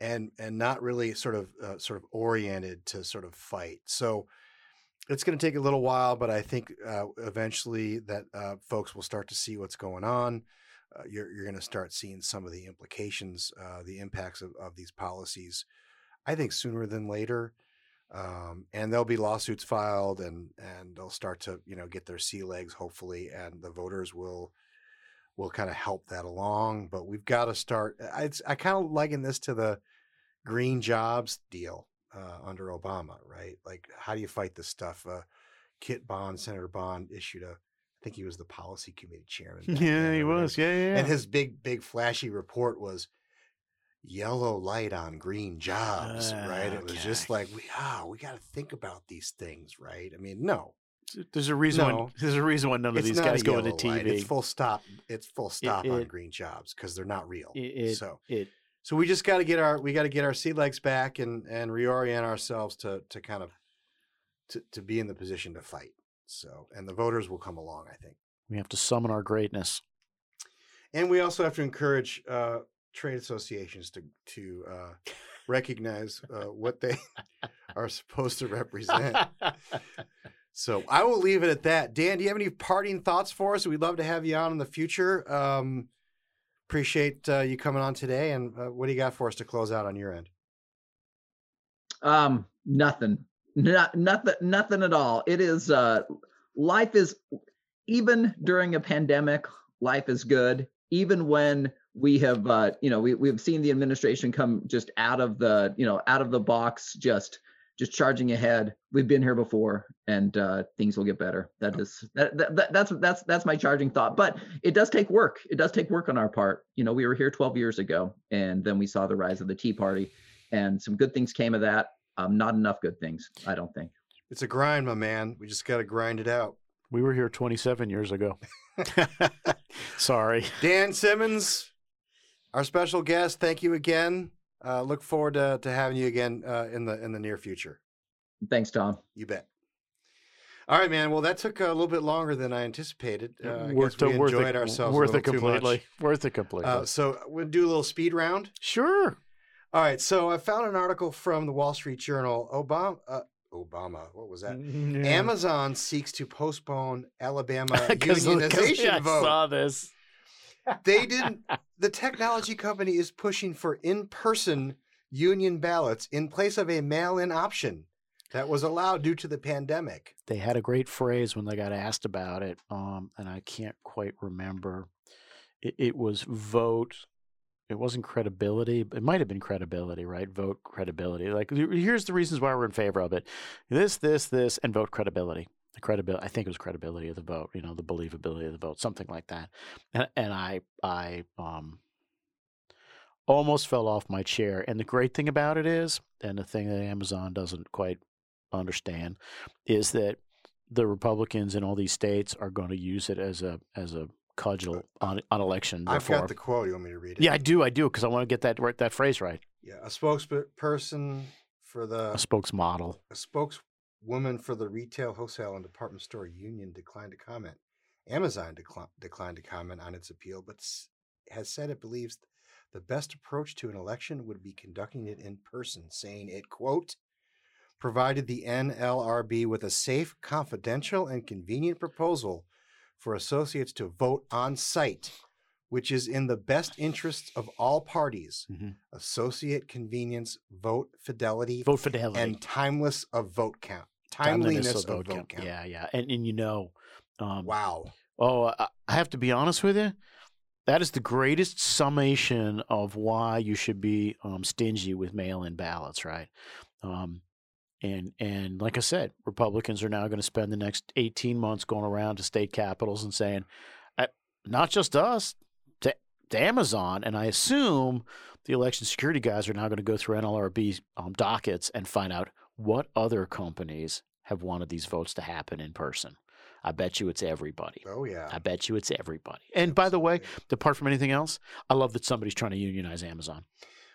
And and not really sort of uh, sort of oriented to sort of fight. So it's going to take a little while, but I think uh, eventually that uh, folks will start to see what's going on. Uh, you're you're going to start seeing some of the implications, uh, the impacts of, of these policies. I think sooner than later, um, and there'll be lawsuits filed, and and they'll start to you know get their sea legs hopefully, and the voters will will kind of help that along. But we've got to start. I I kind of liken this to the green jobs deal uh, under Obama, right? Like, how do you fight this stuff? Uh, Kit Bond, Senator Bond issued a, I think he was the policy committee chairman. Yeah, he was. Yeah, yeah, And his big, big, flashy report was yellow light on green jobs, uh, right? It was okay. just like, we, ah, we got to think about these things, right? I mean, no. There's a reason. No, when, there's a reason why none of these guys go into TV. Light. It's full stop. It's full stop it, on green jobs because they're not real. It, so it so we just got to get our we got to get our sea legs back and and reorient ourselves to to kind of to, to be in the position to fight. So and the voters will come along, I think. We have to summon our greatness. And we also have to encourage uh, trade associations to to uh, recognize uh, what they are supposed to represent. so I will leave it at that. Dan, do you have any parting thoughts for us? We'd love to have you on in the future. Um, appreciate uh, you coming on today. And uh, what do you got for us to close out on your end? Um, nothing, not nothing, nothing at all. It is uh, life is even during a pandemic, life is good. Even when we have, uh, you know, we we've seen the administration come just out of the, you know, out of the box, just just charging ahead. We've been here before, and uh, things will get better. That is that, that, that's that's that's my charging thought. But it does take work. It does take work on our part. You know, we were here 12 years ago, and then we saw the rise of the Tea Party, and some good things came of that. Um, not enough good things, I don't think. It's a grind, my man. We just got to grind it out. We were here 27 years ago. Sorry, Dan Simmons, our special guest. Thank you again. Uh, look forward to, to having you again uh, in the in the near future. Thanks, Tom. You bet. All right, man. Well, that took a little bit longer than I anticipated. Uh, worth I we worth enjoyed it, ourselves. Worth it completely. Worth it completely. Uh, so we'll do a little speed round. Sure. All right. So I found an article from the Wall Street Journal. Obama. Uh, Obama. What was that? Mm, yeah. Amazon seeks to postpone Alabama unionization yeah, vote. I saw this they didn't. The technology company is pushing for in-person union ballots in place of a mail-in option that was allowed due to the pandemic. They had a great phrase when they got asked about it, um, and I can't quite remember. It, it was vote. It wasn't credibility. It might have been credibility, right? Vote credibility. Like here's the reasons why we're in favor of it: this, this, this, and vote credibility the credibility. I think it was credibility of the vote. You know, the believability of the vote, something like that. And, and I, I, um, almost fell off my chair. And the great thing about it is, and the thing that Amazon doesn't quite understand, is that the Republicans in all these states are going to use it as a as a cudgel on on election I've reform. got the quote. You want me to read it? yeah, I do, I do, because I want to get that right- that phrase right. Yeah. A spokesperson for the A spokesmodel. a spokeswoman for the retail, wholesale, and department store union declined to comment. Amazon decli- declined to comment on its appeal, but s- has said it believes the best approach to an election would be conducting it in person, saying it quote provided the NLRB with a safe, confidential, and convenient proposal for associates to vote on site, which is in the best interests of all parties. Mhm. Associate convenience, vote fidelity, Vote fidelity. and timeless of vote count. Timeliness Timeliness, of vote, count. Yeah, yeah, and and you know, um, Wow. Oh, I, I have to be honest with you. That is the greatest summation of why you should be um, stingy with mail-in ballots, right? Um, and and like I said, Republicans are now going to spend the next eighteen months going around to state capitals and saying, not just us, to, to Amazon, and I assume the election security guys are now going to go through NLRB um, dockets and find out what other companies have wanted these votes to happen in person. I bet you it's everybody. Oh yeah. I bet you it's everybody. And by the way, apart from anything else, I love that somebody's trying to unionize Amazon.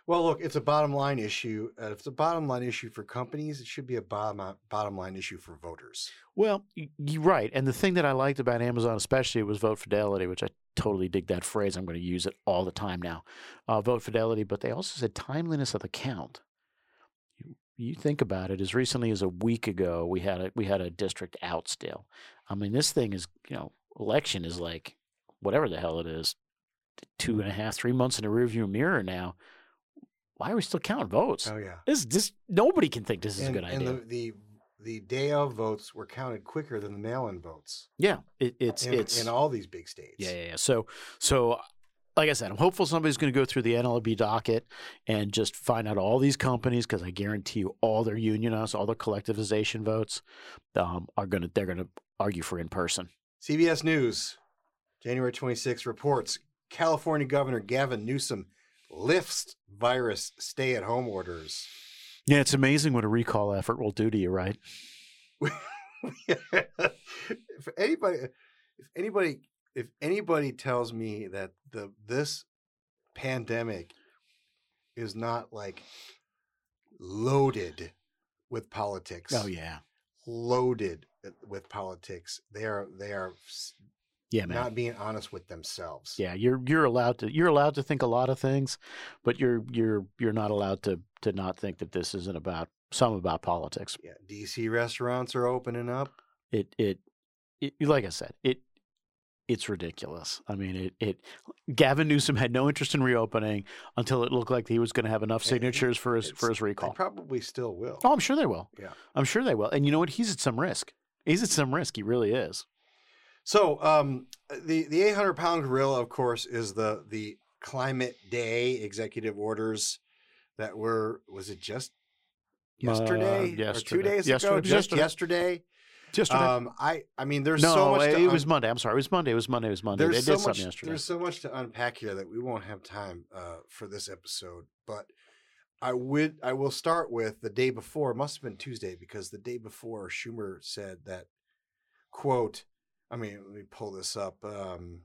Well, look, it's a bottom line issue. Uh, if it's a bottom line issue for companies, it should be a bottom bottom line issue for voters. Well, you're right. And the thing that I liked about Amazon, especially, was vote fidelity, which I totally dig that phrase. I'm going to use it all the time now. Uh, vote fidelity, but they also said timeliness of the count. You, think about it. As recently as a week ago, we had a we had a district out still. I mean, this thing is you know, election is like whatever the hell it is, two and a half, three months in the rearview mirror now. Why are we still counting votes? Oh yeah. This this nobody can think this is and, a good idea. and the, the the day of votes were counted quicker than the mail-in votes yeah, it, it's in, it's in all these big states. Yeah, yeah, yeah. So, so like I said, I'm hopeful somebody's going to go through the NLB docket and just find out all these companies because I guarantee you, all their unionized, all their collectivization votes um, are going to they're going to argue for in person. CBS News, January 26 reports California Governor Gavin Newsom lifts virus stay-at-home orders. Yeah, it's amazing what a recall effort will do to you, right? if anybody if anybody if anybody tells me that the this pandemic is not like loaded with oh, politics Oh yeah, loaded uh, with politics they are they are yeah, man. not being honest with themselves yeah, you're you're allowed to you're allowed to think a lot of things, but you're you're you're not allowed to to not think that this isn't about some about politics. yeah dc restaurants are opening up it it, it like I said, it it's ridiculous. I mean, it it Gavin Newsom had no interest in reopening until it looked like he was going to have enough signatures for his for his recall. they probably still will Oh, I'm sure they will. Yeah. I'm sure they will. And you know what? He's at some risk. He's at some risk. He really is. So um, the the 800 pound gorilla, of course, is the the climate day executive orders that were was it just yesterday, or two days Yesterday. ago? Was Just yesterday. Yesterday. Um, I I mean, there's no, so much. it to was Monday. I'm sorry. It was Monday. It was Monday. It was Monday. there's they did so something much. yesterday. There's so much to unpack here that we won't have time uh, for this episode, but. I would. I will start with the day before. It must have been Tuesday because the day before Schumer said that, "quote." I mean, let me pull this up. Um,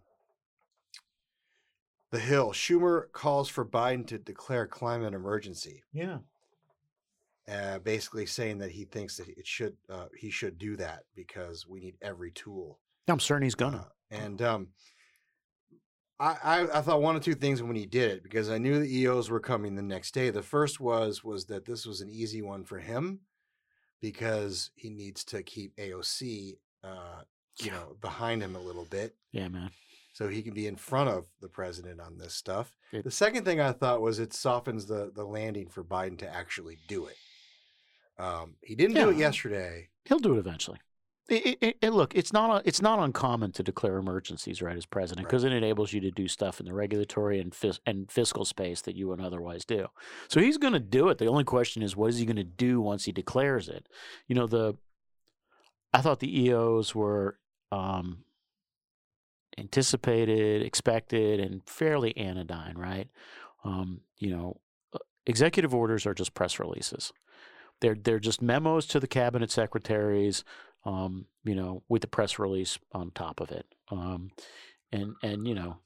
the Hill. Schumer calls for Biden to declare climate emergency. Yeah. Uh, basically saying that he thinks that it should. Uh, he should do that because we need every tool I'm certain he's gonna. uh, and um, I, I I thought one or two things when he did it because I knew the EOs were coming the next day. The first was was that this was an easy one for him because he needs to keep AOC, uh, you know, behind him a little bit yeah, man. so he can be in front of the president on this stuff. It- the second thing I thought was it softens the the landing for Biden to actually do it. Um, he didn't do it yesterday. He'll do it eventually. It, it, it, look, it's not it's not uncommon to declare emergencies, right, as president, Right. because it enables you to do stuff in the regulatory and fis- and fiscal space that you wouldn't otherwise do. So he's going to do it. The only question is, what is he going to do once he declares it? You know, the I thought the EOs were um, anticipated, expected, and fairly anodyne, right? um, you know, uh, executive orders are just press releases. They're they're just memos to the cabinet secretaries, um, you know, with the press release on top of it. Um, and and you know,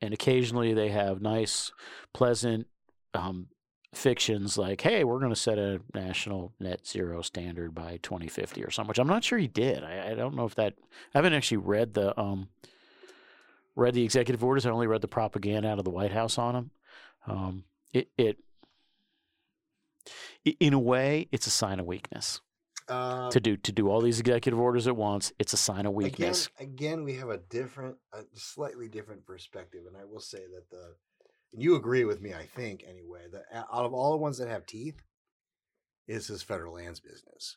and occasionally they have nice, pleasant um, fictions like, "Hey, we're going to set a national net zero standard by 2050" or something. Which I'm not sure he did. I, I don't know if that. I haven't actually read the um, read the executive orders. I only read the propaganda out of the White House on them. Um, it, it, in a way, it's a sign of weakness Uh, to do to do all these executive orders at once. It's a sign of weakness. again, we have a different, a slightly different perspective, and I will say that the, and you agree with me, I think anyway, that out of all the ones that have teeth, is this federal lands business.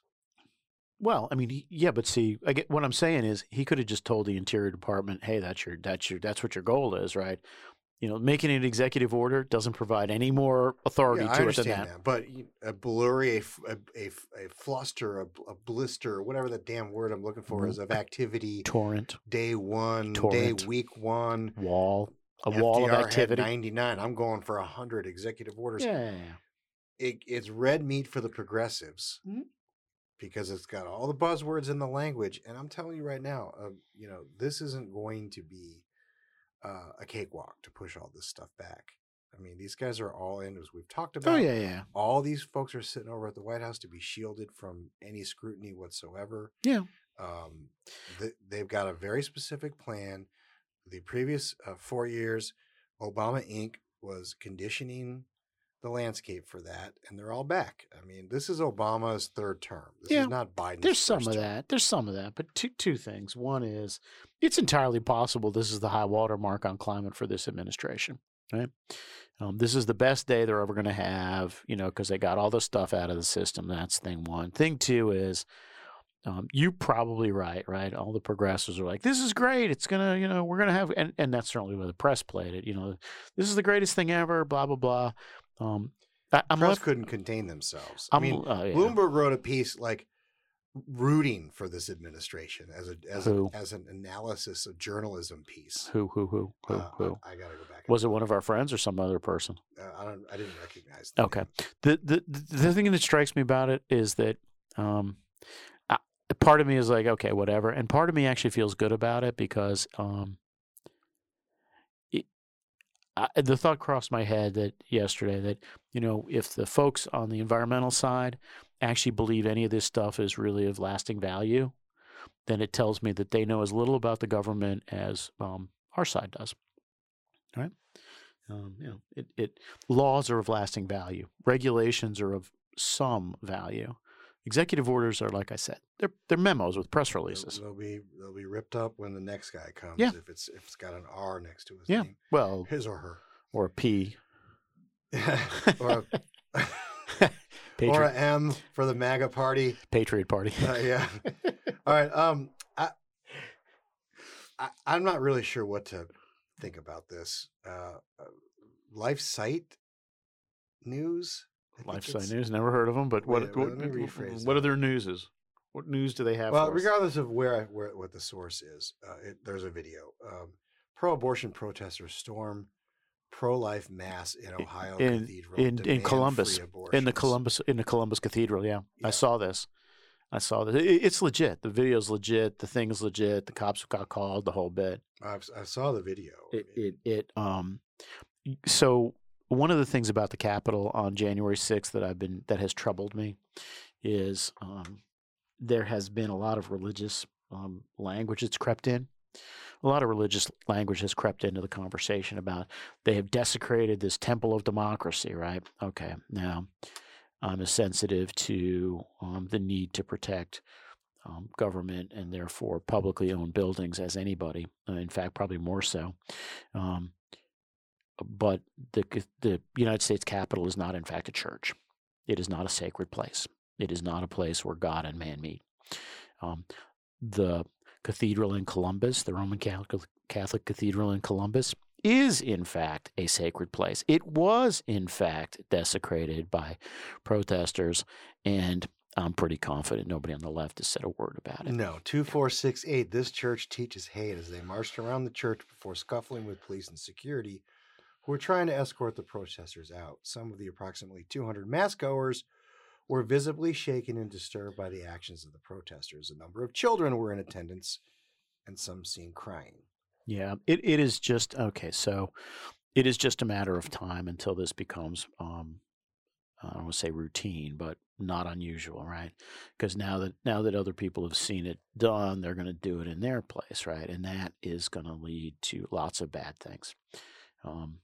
Well, I mean, he, yeah, but see, I get, what I'm saying is he could have just told the Interior Department, "Hey, that's your that's your that's what your goal is, right?" You know, making an executive order doesn't provide any more authority Yeah, I to it than that. that. But a blurry, a, fluster, a, bl- a a, blister, whatever the damn word I'm looking for is of activity Torrent, day one, Torrent. day week one. wall, a wall of FDR had activity. 99. I'm going for 100 executive orders. Yeah, yeah, yeah. It, it's red meat for the progressives Mhm. because it's got all the buzzwords in the language. And I'm telling you right now, uh, you know, this isn't going to be uh, a cakewalk to push all this stuff back. I mean, these guys are all in, as we've talked about. Oh yeah, yeah. All these folks are sitting over at the White House to be shielded from any scrutiny whatsoever. Yeah. Um, th- they've got a very specific plan. The previous uh, four years, Obama Inc. was conditioning the landscape for that, and they're all back. I mean, this is Obama's third term. This Yeah. is not Biden's. There's some of term. that. There's some of that, but two two things. One is it's entirely possible this is the high water mark on climate for this administration. Right. Um, this is the best day they're ever going to have, you know, because they got all the stuff out of the system. That's thing one. Thing two is um, you're probably right, right? All the progressives are like, this is great. It's going to, you know, we're going to have, and, and that's certainly where the press played it. You know, this is the greatest thing ever, blah, blah, blah. Um, I, I'm Press left, couldn't contain themselves. I I'm, mean, uh, yeah. Bloomberg wrote a piece like rooting for this administration as a as a, as an analysis of journalism piece. who, who, who, who, Uh, who? I, I gotta go back. Was it one of our friends or some other person? Uh, I don't. I didn't recognize. the Okay. The the the thing that strikes me about it is that um, I, part of me is like, okay, whatever, and part of me actually feels good about it because um, I, the thought crossed my head that yesterday that you know if the folks on the environmental side actually believe any of this stuff is really of lasting value, then it tells me that they know as little about the government as um, our side does. Right? Um, you know, it, it laws are of lasting value. Regulations are of some value. Executive orders are, like I said, they're they're memos with press They'll, releases. they'll be they'll be ripped up when the next guy comes. Yeah. If it's if it's got an R next to his Yeah. name, Well, his or her, or a P. or a, or Patriot, a M for the MAGA party. Patriot Party. Uh, yeah. All right. Um, I, I I'm not really sure what to think about this. Uh, uh Life Site News. Lifesite News. Never heard of them, but what Wait, what, let me rephrase what are their newses? What news do they have? Well, regardless of where, I, where what the source is, uh, it, there's a video. Um, pro-abortion protesters storm pro-life mass in Ohio in- Cathedral in- in Columbus, in the. Columbus in the Columbus Cathedral. Yeah, Yeah. I saw this. I saw this. It- it's legit. The video's legit. The thing's legit. The cops got called. The whole bit. I've, I saw the video. It, it it um so one of the things about the Capitol on January 6th that I've been that has troubled me is um there has been a lot of religious um language that's crept in. A lot of religious language has crept into the conversation about they have desecrated this temple of democracy, right? Okay. Now, I'm as sensitive to um, the need to protect um, government and therefore publicly owned buildings as anybody. Uh, in fact, probably more so. Um, but the the United States Capitol is not, in fact, a church. It is not a sacred place. It is not a place where God and man meet. Um, the cathedral in Columbus, the Roman Catholic, Catholic Cathedral in Columbus, is in fact a sacred place. It was in fact desecrated by protesters, and I'm pretty confident nobody on the left has said a word about it. No, 2468. This church teaches hate as they marched around the church before scuffling with police and security. Were trying to escort the protesters out. Some of the approximately 200 mass goers were visibly shaken and disturbed by the actions of the protesters. A number of children were in attendance and some seen crying. Yeah, it, it is just okay. So it is just a matter of time until this becomes, um, I don't want to say routine, but not unusual, right? Because now that now that other people have seen it done, they're going to do it in their place, right? And that is going to lead to lots of bad things. Um,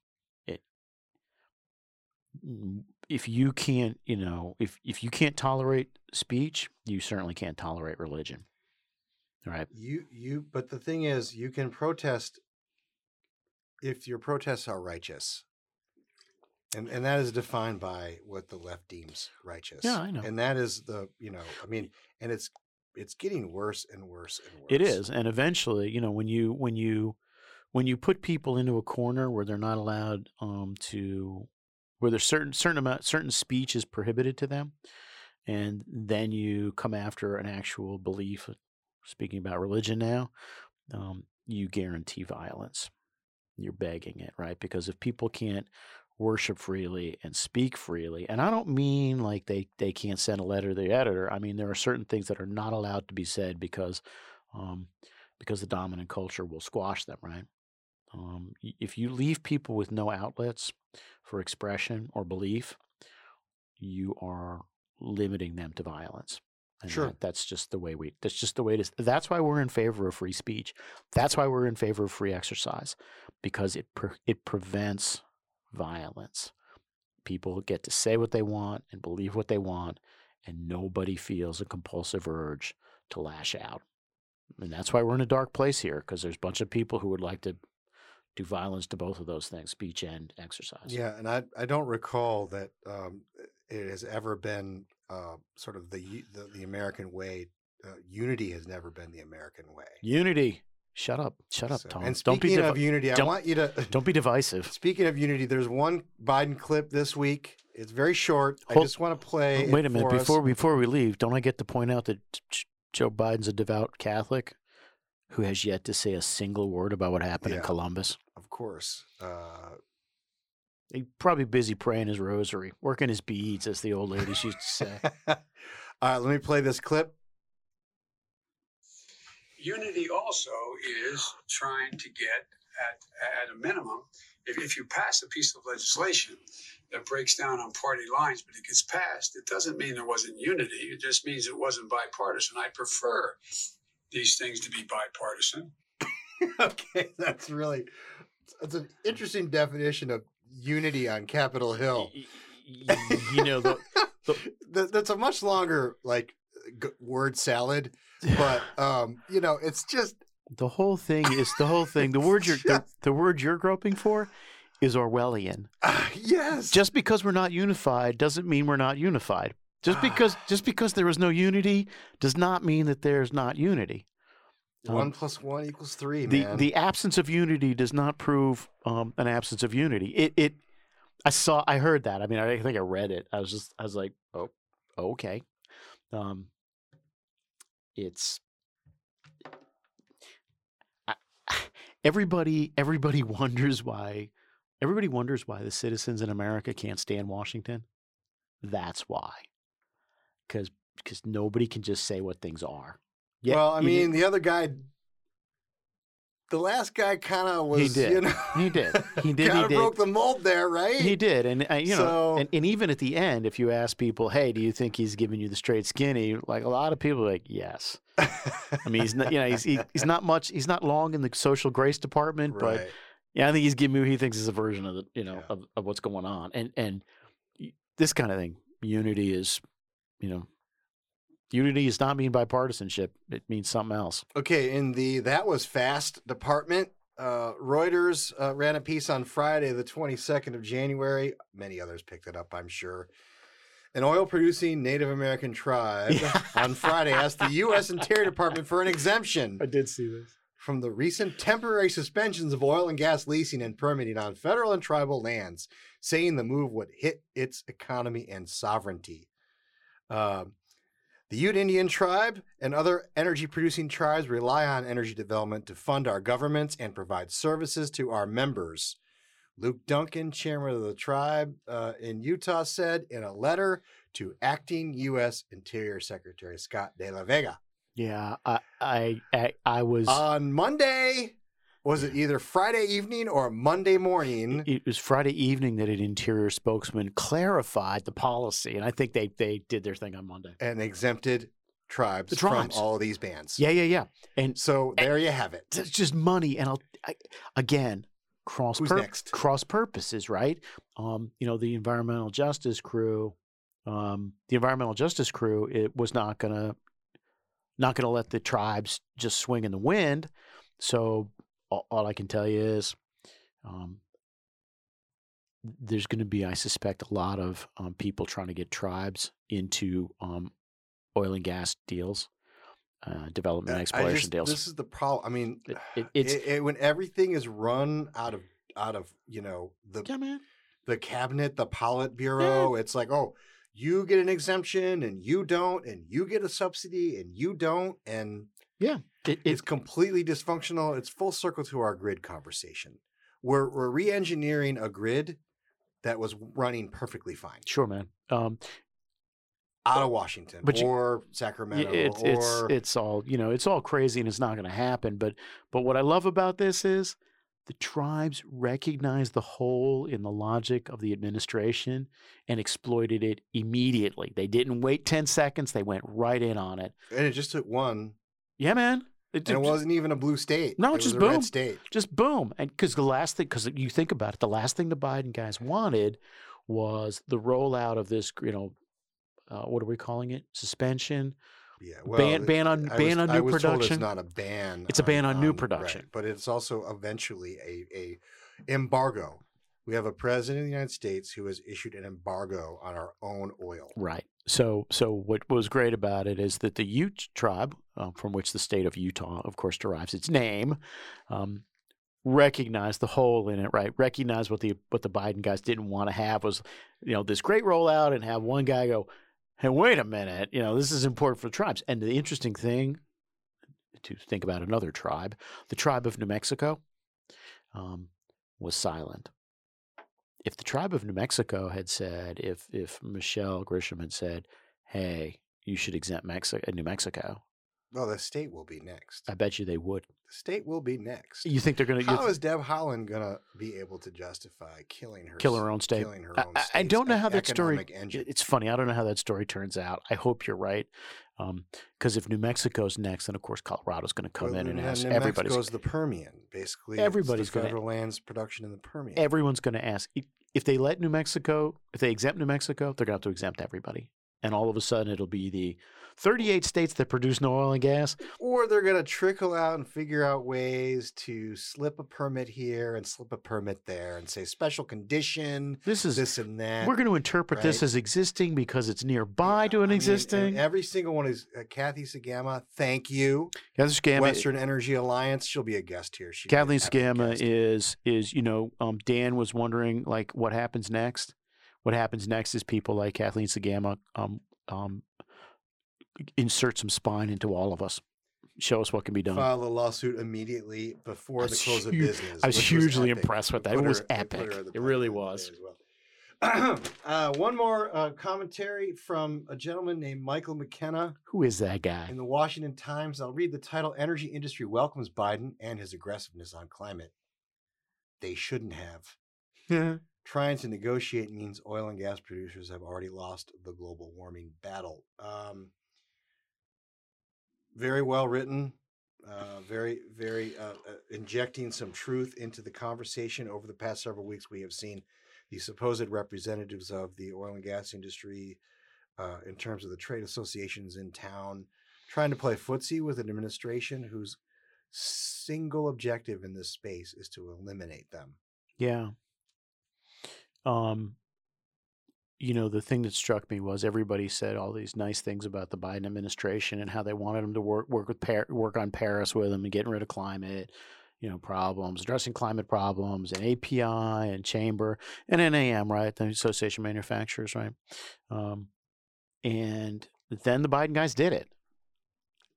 if you can't, you know, if if you can't tolerate speech, you certainly can't tolerate religion. Right. You you but the thing is you can protest if your protests are righteous. And and that is defined by what the left deems righteous. Yeah, I know. And that is the, you know, I mean, and it's it's getting worse and worse and worse. It is, and eventually, you know, when you when you when you put people into a corner where they're not allowed um, to, where there's certain certain amount certain speech is prohibited to them, and then you come after an actual belief. Speaking about religion now, um, you guarantee violence. You're begging it, right? Because if people can't worship freely and speak freely, and I don't mean like they they can't send a letter to the editor. I mean there are certain things that are not allowed to be said because um, because the dominant culture will squash them, right? Um, if you leave people with no outlets for expression or belief, you are limiting them to violence. And Sure. that- that's just the way we. That's just the way it is. That's why we're in favor of free speech. That's why we're in favor of free exercise, because it pre- it prevents violence. People get to say what they want and believe what they want, and nobody feels a compulsive urge to lash out. And that's why we're in a dark place here, because there's a bunch of people who would like to do violence to both of those things, speech and exercise. Yeah, and I I don't recall that um, it has ever been uh, sort of the the, the American way. Uh, unity has never been the American way. Unity. Shut up. Shut up, So- Tom. And don't speaking be divi- of unity, I want you to don't be divisive. Speaking of unity, there's one Biden clip this week. It's very short. I just want to play. Wait it a minute for us. before before we leave. Don't I get to point out that Joe Biden's a devout Catholic who has yet to say a single word about what happened in Columbus? Of course. Uh, He's probably busy praying his rosary, working his beads, as the old ladies used to say. all right, let me play this clip. Unity also is trying to get at, at a minimum, if, if you pass a piece of legislation that breaks down on party lines, but it gets passed, it doesn't mean there wasn't unity. It just means it wasn't bipartisan. I prefer these things to be bipartisan. okay, that's really that's an interesting definition of unity on Capitol Hill. Y- y- you know, the, That- that's a much longer like g- word salad, but um, you know, it's just the whole thing is the whole thing. The word you're the, the word you're groping for is Orwellian. uh, yes. Just because we're not unified doesn't mean we're not unified. Just because just because there is no unity does not mean that there's not unity. one um, plus one equals three, the man. the absence of unity does not prove um, an absence of unity. It it I saw I heard that. I mean, I think I read it. I was just I was like, oh, okay. Um, it's I, everybody everybody wonders why everybody wonders why the citizens in America can't stand Washington. That's why, because because nobody can just say what things are. Yeah, well, I you need- mean, the other guy, the last guy, kind of was. He did. You know, He did. He did. He kind of did. broke the mold there, right? He did, and uh, you know, and, and even at the end, if you ask people, "Hey, do you think he's giving you the straight skinny?" Like a lot of people, are like, yes. I mean, he's not, you know, he's he, he's not much. He's not long in the social grace department, but yeah, I think he's giving me what he thinks is a version of the, you know, Yeah. of, of what's going on, and and this kind of thing. Unity is, you know, unity is not mean bipartisanship. It means something else. Okay, in the that was fast department, uh, Reuters uh, ran a piece on Friday, the 22nd of January. Many others picked it up, I'm sure. An oil producing Native American tribe on Friday asked the U.S. Interior Department for an exemption I did see this. from the recent temporary suspensions of oil and gas leasing and permitting on federal and tribal lands, saying the move would hit its economy and sovereignty. Um, the Ute Indian tribe and other energy producing tribes rely on energy development to fund our governments and provide services to our members. Luke Duncan, chairman of the tribe uh, in Utah, said in a letter to acting U.S. Interior Secretary Scott De La Vega. Yeah, I, I, I, I was. On Monday, was it either Friday evening or Monday morning? it was Friday evening that an interior spokesman clarified the policy, and I think they they did their thing on Monday. And exempted tribes, The tribes. from all these bans. Yeah, yeah, yeah. And So there you have it. it's just money, and I'll I, again cross pur- cross purposes, right? Um, you know, the environmental justice crew, um, the environmental justice crew, it was not gonna not gonna let the tribes just swing in the wind. So all, all I can tell you is, um, there's going to be, I suspect, a lot of um, people trying to get tribes into um, oil and gas deals, uh, development I- I exploration just- deals. This is the problem. I mean, It- it- it's- it- when everything is run out of out of you know the yeah, the cabinet, the Politburo, it's like, oh, you get an exemption and you don't, and you get a subsidy and you don't, and It, it, it's completely dysfunctional. It's full circle to our grid conversation. We're we're re-engineering a grid that was running perfectly fine sure, man. Um, out of Washington But you- or Sacramento it's or it's it's all you know. It's all crazy, and it's not going to happen. But but what I love about this is the tribes recognized the hole in the logic of the administration and exploited it immediately. They didn't wait ten seconds. They went right in on it. and it just took one, Yeah, man. It, and it wasn't even a blue state. No, it was just a boom. red state. just boom and because the last thing because you think about it the last thing the biden guys wanted was the rollout of this you know uh, what are we calling it suspension Yeah, ban it- ban on I ban was, on I new was told production it's not a ban. It's a ban on new right, production. but it's also eventually a a embargo. We have a president of the United States who has issued an embargo on our own oil. right so so what was great about it is that the ute tribe uh, from which the state of utah of course derives its name um, recognized the hole in it right? Recognized what the what the biden guys didn't want to have was you know this great rollout and have one guy go hey wait a minute you know this is important for tribes. And the interesting thing to think about another tribe the tribe of new mexico um, was silent if the tribe of new mexico had said if if michelle grisham had said hey you should exempt Mexico, new mexico No, the state will be next. i bet you they would The state will be next. you think they're going to How is Deb Haaland gonna be able to justify killing her kill her own state Killing her I- own I, I don't know how that story engine. it's funny i don't know how that story turns out i hope you're right um, because if new mexico's next then of course colorado's going to come Well, in and ask New everybody's Mexico's the Permian, basically. Everybody's gonna- federal lands production in the Permian. everyone's going to ask if- if they let New Mexico, if they exempt New Mexico, they're going to have to exempt everybody. And all of a sudden, it'll be the 38 states that produce no oil and gas. or they're going to trickle out and figure out ways to slip a permit here and slip a permit there and say special condition, This is this and that. we're going to interpret this as existing because it's nearby to I an mean, existing. every single one is uh, Kathy Sgamma. Thank you, Kathy Sgamma. Western Energy Alliance. She'll be a guest here. She'd be a Kathleen happy is is you know um, Dan was wondering like what happens next. What happens next is people like Kathleen Sgamma um, um, insert some spine into all of us, show us what can be done. File a lawsuit immediately before the was close of hu- business. I was hugely epic. impressed with that. It was her- we put her epic. It really was. well. uh, one more uh, commentary from a gentleman named Michael McKenna Who is that guy? in the Washington Times. I'll read the title Energy Industry Welcomes Biden and His Aggressiveness on Climate. They shouldn't have. Trying to negotiate means oil and gas producers have already lost the global warming battle. Um, very well written, uh, very, very uh, uh, injecting some truth into the conversation. Over the past several weeks, we have seen the supposed representatives of the oil and gas industry, uh, in terms of the trade associations in town, trying to play footsie with an administration whose single objective in this space is to eliminate them. Yeah. Um, you know, the thing that struck me was everybody said all these nice things about the Biden administration and how they wanted them to work work with Par- work on Paris with them and getting rid of climate, you know, problems, addressing climate problems, and API and chamber and NAM, right, the Association of Manufacturers, right, um, and then the Biden guys did it,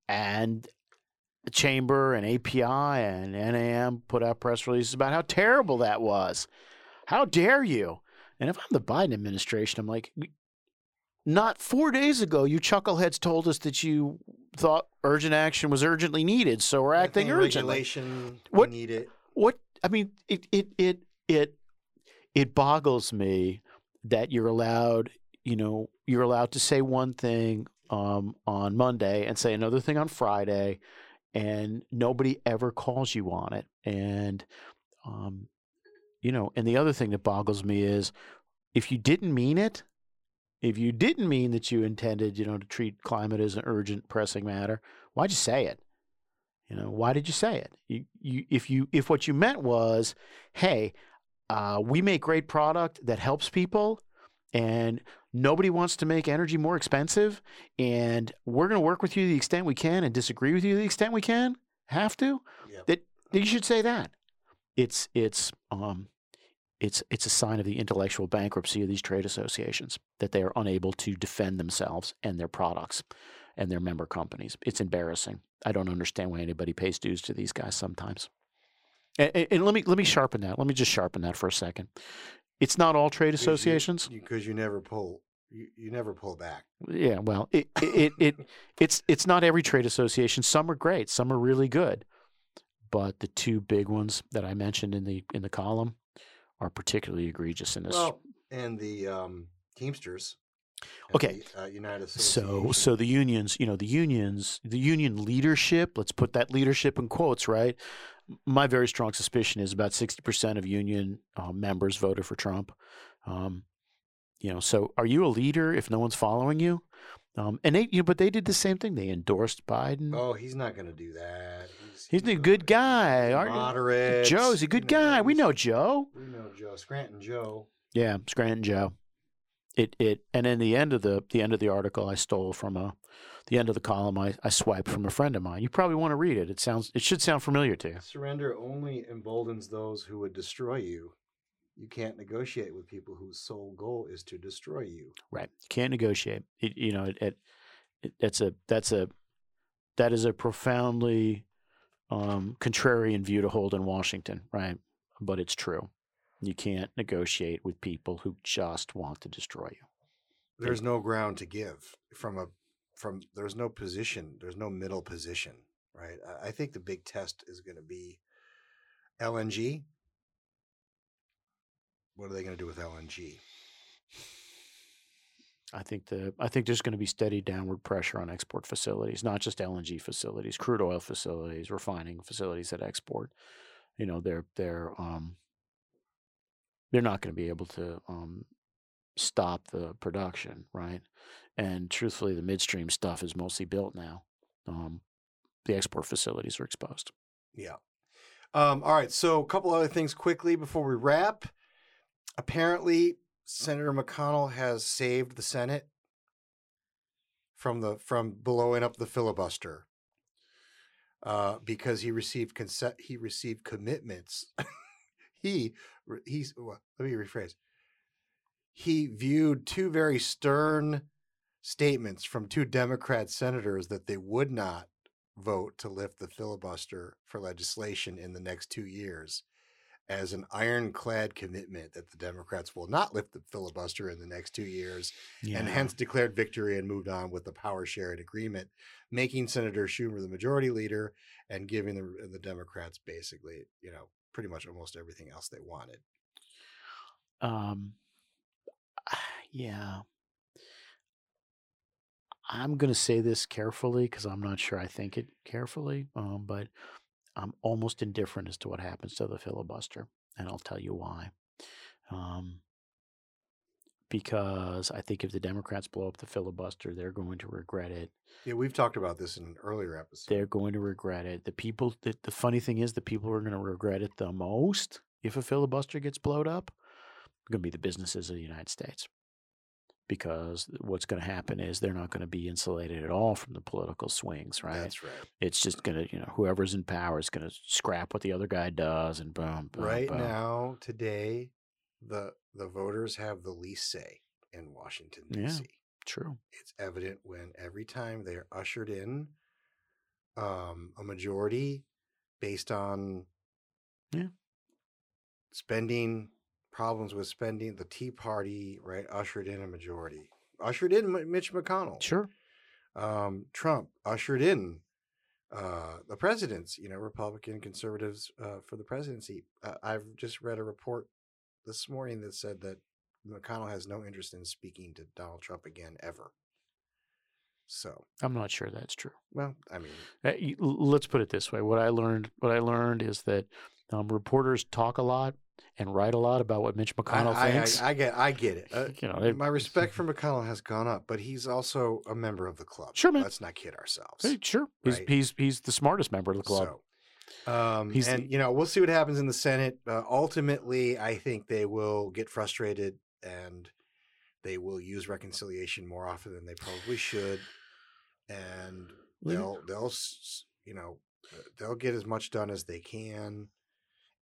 and chamber and API and NAM put out press releases about how terrible that was. How dare you? And if I'm the Biden administration, I'm like, not four days ago, you chuckleheads told us that you thought urgent action was urgently needed, so we're acting urgently. Regulation, What- we need it. What I mean, it it it it it boggles me that you're allowed, you know, you're allowed to say one thing um, on Monday and say another thing on Friday, and nobody ever calls you on it. And um, you know, and the other thing that boggles me is if you didn't mean it, if you didn't mean that you intended, you know, to treat climate as an urgent, pressing matter, why'd you say it? You know, why did you say it? You, you, if you, if what you meant was, hey, uh, we make great product that helps people, and nobody wants to make energy more expensive, and we're going to work with you to the extent we can, and disagree with you to the extent we can, have to. Yep. That then you should say that. It's it's um, it's it's a sign of the intellectual bankruptcy of these trade associations that they are unable to defend themselves and their products and their member companies. It's embarrassing. I don't understand why anybody pays dues to these guys sometimes. And, and- and let me let me sharpen that. Let me just sharpen that for a second. It's not all trade associations. because you, never pull. You, you never pull back. Yeah, well, it, it, it, it it's it's not every trade association. Some are great, some are really good, but the two big ones that I mentioned in the in the column are particularly egregious in this. Well, and the um, Teamsters. and Okay. the, uh, United so so the unions, you know, the unions, the union leadership. Let's put that leadership in quotes, right? My very strong suspicion is about sixty percent of union uh, members voted for Trump. Um, you know, so are you a leader if no one's following you? Um, and they, you know, but they did the same thing. They endorsed Biden. Oh, he's not going to do that. He's, He's a good guy. Moderate. Joe's a good guy. We know Joe. We know Joe. Scranton Joe. Yeah, Scranton Joe. It it and in the end of the the end of the article I stole from a the end of the column I, I swiped from a friend of mine. You probably want to read it. It sounds it should sound familiar to you. Surrender only emboldens those who would destroy you. You can't negotiate with people whose sole goal is to destroy you. Right. You can't negotiate. It, you know, it, it, it that's a that's a that is a profoundly um, contrarian view to hold in Washington, right? But it's true. You can't negotiate with people who just want to destroy you. There's no ground to give from a from there's no position, there's no middle position, right? I, I think the big test is going to be LNG. What are they going to do with LNG? I think the I think there's going to be steady downward pressure on export facilities, not just LNG facilities, crude oil facilities, refining facilities that export. You know, they're they're um they're not going to be able to um stop the production, right? And truthfully, the midstream stuff is mostly built now. Um, the export facilities are exposed. Yeah. Um, all right. So, a couple other things quickly before we wrap. Apparently, Senator McConnell has saved the Senate from the from blowing up the filibuster uh, because he received consent. He received commitments. he he's well, let me rephrase. He viewed two very stern statements from two Democrat senators that they would not vote to lift the filibuster for legislation in the next two years as an ironclad commitment that the Democrats will not lift the filibuster in the next two years and hence declared victory and moved on with the power sharing agreement, making Senator Schumer the majority leader and giving the, the Democrats basically, you know, pretty much almost everything else they wanted. Um, yeah. I'm going to say this carefully because I'm not sure I think it carefully, um, but I'm almost indifferent as to what happens to the filibuster, and I'll tell you why. Um, because I think if the Democrats blow up the filibuster, they're going to regret it. Yeah, we've talked about this in an earlier episode. They're going to regret it. The people, the, the funny thing is, the people who are going to regret it the most if a filibuster gets blowed up are going to be the businesses of the United States. Because what's going to happen is they're not going to be insulated at all from the political swings, right? That's right. It's just going to, you know, whoever's in power is going to scrap what the other guy does and boom, boom, right boom. now, today, the the voters have the least say in Washington Yeah. D.C. True. It's evident when every time they are ushered in um, a majority based on Yeah. spending problems with spending. The Tea Party, right, ushered in a majority, ushered in M- Mitch McConnell. Sure. Um, Trump ushered in uh, the presidents, you know, Republican conservatives uh, for the presidency. Uh, I've just read a report this morning that said that McConnell has no interest in speaking to Donald Trump again ever. So, I'm not sure that's true. well, I mean, Uh, Let's put it this way. What I learned, what I learned is that um, reporters talk a lot and write a lot about what Mitch McConnell I, thinks. I, I get, I get it. Uh, you know, they- my respect for McConnell has gone up, but he's also a member of the club. Sure, man. Let's not kid ourselves. hey, sure, he's right. he's he's the smartest member of the club. So, um, He's and the- you know, we'll see what happens in the Senate. Uh, ultimately, I think they will get frustrated and they will use reconciliation more often than they probably should, and they'll they'll you know uh, they'll get as much done as they can,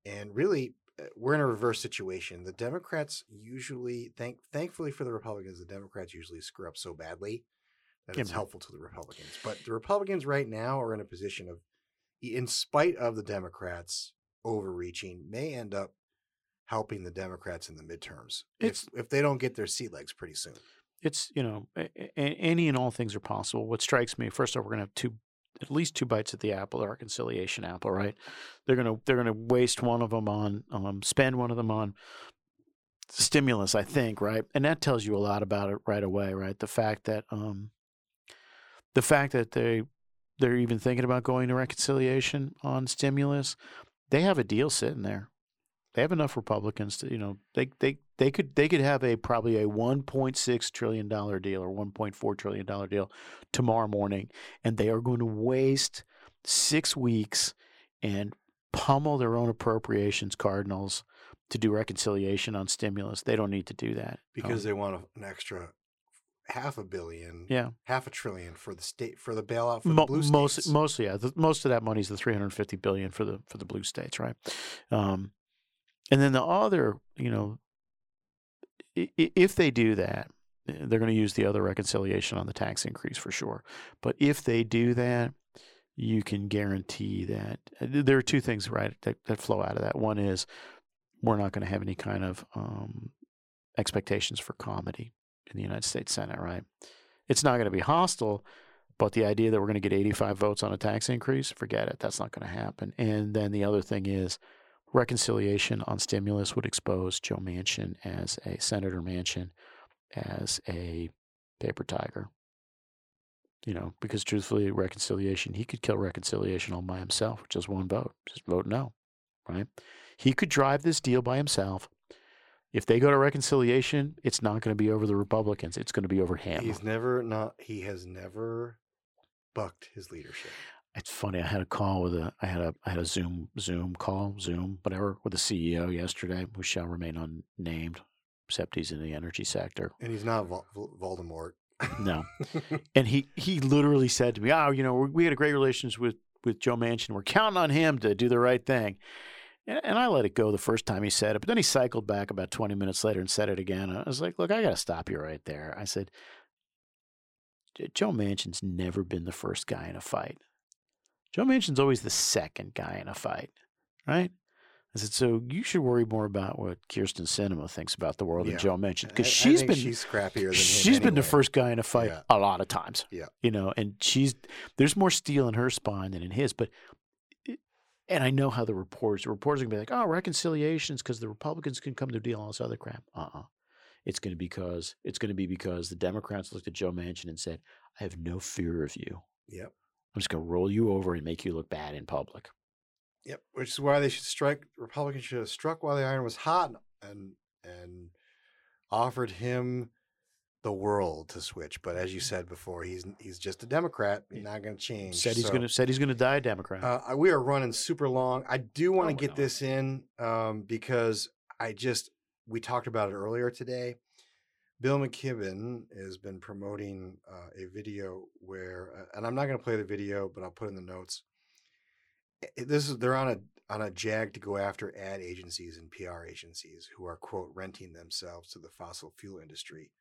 and really. uh, We're in a reverse situation. The Democrats usually, thank thankfully for the Republicans, the Democrats usually screw up so badly that it's helpful to the Republicans. But the Republicans right now are in a position of in spite of the Democrats overreaching, may end up helping the Democrats in the midterms It's- if if they don't get their sea legs pretty soon. it's you know a- a- any and all things are possible. What strikes me first off, we're gonna have two, at least two bites at the apple, the reconciliation apple, right? They're gonna they're gonna waste one of them on um, spend one of them on stimulus, I think, right? And that tells you a lot about it right away, right? The fact that um, the fact that they they're even thinking about going to reconciliation on stimulus, they have a deal sitting there. They have enough Republicans to, you know, they they they could they could have a probably a 1.6 trillion dollar deal or 1.4 trillion dollar deal tomorrow morning, and they are going to waste six weeks and pummel their own appropriations cardinals to do reconciliation on stimulus. They don't need to do that Because Um, they want an extra half a billion, yeah, half a trillion for the state for the bailout for Mo- the blue most states. mostly yeah, the, most of that money is the 350 billion for the for the blue states, right? Um, and then the other, you know, if they do that, eh, they're going to use the other reconciliation on the tax increase for sure. But if they do that, you can guarantee that uh, there are two things right that, that flow out of that. One is we're not going to have any kind of um, expectations for comity in the United States Senate, right? It's not going to be hostile, but the idea that we're going to get 85 votes on a tax increase, forget it. That's not going to happen. And then the other thing is reconciliation on stimulus would expose Joe Manchin as a Senator Manchin as a paper tiger. You know, because truthfully, reconciliation, he could kill reconciliation all by himself just one vote. Just vote no, right? He could drive this deal by himself. If they go to reconciliation, it's not going to be over the Republicans. It's going to be over him. He's never not. He has never bucked his leadership. It's funny. I had a call with a. I had a. I had a Zoom Zoom call Zoom whatever with the CEO yesterday, who shall remain unnamed, except he's in the energy sector. And he's not Vol- Vol- Voldemort. No, and he he literally said to me, "Oh, you know, we we had a great relations with with Joe Manchin. We're counting on him to do the right thing." And, and I let it go the first time he said it, but then he cycled back about twenty minutes later and said it again. I was like, "Look, I got to stop you right there." I said, "Joe Manchin's never been the first guy in a fight. Joe Manchin's always the second guy in a fight, right?" I said, "So you should worry more about what Kyrsten Sinema thinks about the world Yeah. than Joe Manchin, because she's been she's scrappier than him. she's been the first guy in a fight Yeah. a lot of times. Yeah. You know, and she's there's more steel in her spine than in his, but it- and I know how the reporters the reporters are gonna be like, oh, reconciliations because the Republicans can come to a deal and all this other crap. Uh uh It's gonna be because it's gonna be because the Democrats looked at Joe Manchin and said, I have no fear of you. Yep. I'm just gonna roll you over and make you look bad in public. Yep, which is why they should strike. Republicans should have struck while the iron was hot and and offered him the world to switch. But as you said before, he's he's just a Democrat. He's not going to change. Said he's So, gonna said he's gonna die a Democrat. Uh, we are running super long. I do want to Oh, get this in um, because I just we talked about it earlier today. Bill McKibben has been promoting uh, a video where, uh, and I'm not going to play the video, but I'll put in the notes. This is they're on a on a jag to go after ad agencies and PR agencies who are quote renting themselves to the fossil fuel industry,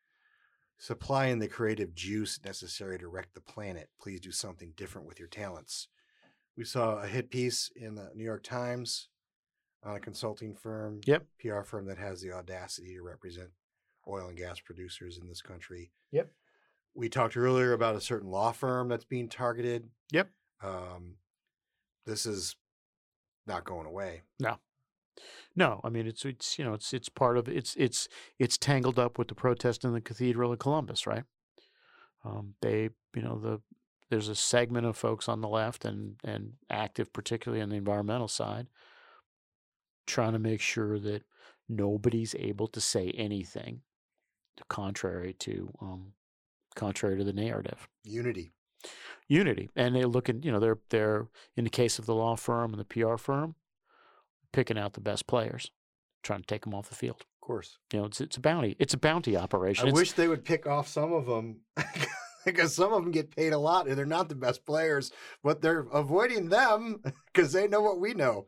supplying the creative juice necessary to wreck the planet. Please do something different with your talents. We saw a hit piece in the New York Times on a consulting firm. Yep. PR firm that has the audacity to represent oil and gas producers in this country. Yep. We talked earlier about a certain law firm that's being targeted. Yep. Um, this is not going away. No, No, I mean it's it's you know it's it's part of it's it's it's tangled up with the protest in the Cathedral of Columbus, right? Um, they you know the there's a segment of folks on the left and and active, particularly on the environmental side, trying to make sure that nobody's able to say anything contrary to um, contrary to the narrative. Unity. Unity, and they look at you know they're they're in the case of the law firm and the PR firm, picking out the best players, trying to take them off the field. Of course. You know, it's it's a bounty. It's a bounty operation. I It's- wish they would pick off some of them because some of them get paid a lot and they're not the best players, but they're avoiding them because they know what we know.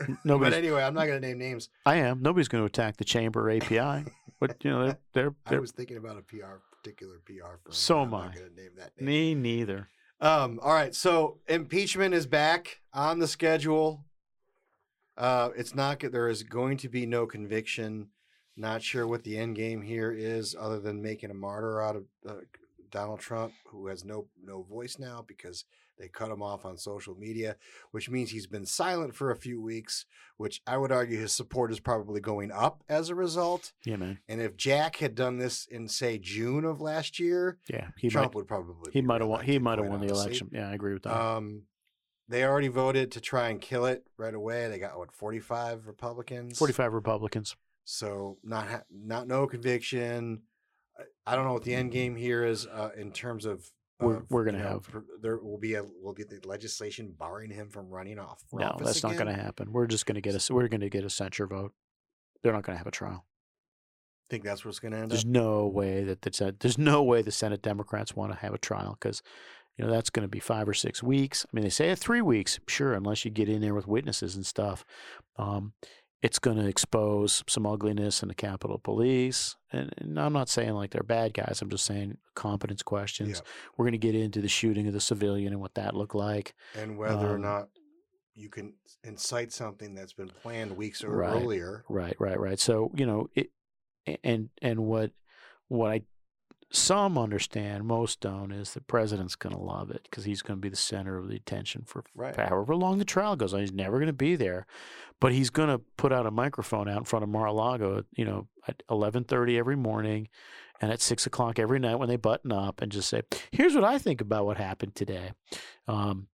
But anyway, I'm not going to name names. I am. Nobody's going to attack the chamber API. but you know, they're they're, I they're was thinking about a PR, particular PR firm. So am I'm not going to name that name. me neither. Um, all right, so impeachment is back on the schedule. Uh, it's not there is going to be no conviction. Not sure what the end game here is, other than making a martyr out of uh, Donald Trump, who has no no voice now because they cut him off on social media, which means he's been silent for a few weeks. Which I would argue his support is probably going up as a result. Yeah, man. And if Jack had done this in say June of last year, Yeah, he Trump might. would probably He might have won. He might have won the election. Yeah, I agree with that. Um, they already voted to try and kill it right away. They got what forty five Republicans. Forty-five Republicans. So not ha- not no conviction. I- I don't know what the end game here is uh, in terms of. We're- of, we're gonna have- pr- there will be a will be the legislation barring him from running off. No, that's not going to happen. We're just going to get a. We're going to get a censure vote. They're not going to have a trial. Think that's what's going to end There's up. no way that the there's no way the Senate Democrats want to have a trial because, you know, that's going to be five or six weeks. I mean, they say three weeks, sure, unless you get in there with witnesses and stuff. Um, it's going to expose some ugliness in the Capitol Police, and, and I'm not saying like they're bad guys. I'm just saying competence questions. We're going to get into the shooting of the civilian and what that looked like. And whether or um, not you can incite something that's been planned weeks or Right. earlier. Right, right, right. So you know, it, and and what what I some understand, most don't, is the president's going to love it because he's going to be the center of the attention for Right. however long the trial goes on. He's never going to be there, but he's going to put out a microphone out in front of Mar-a-Lago, you know, at eleven thirty every morning, and at six o'clock every night when they button up, and just say, "Here's what I think about what happened today." Um,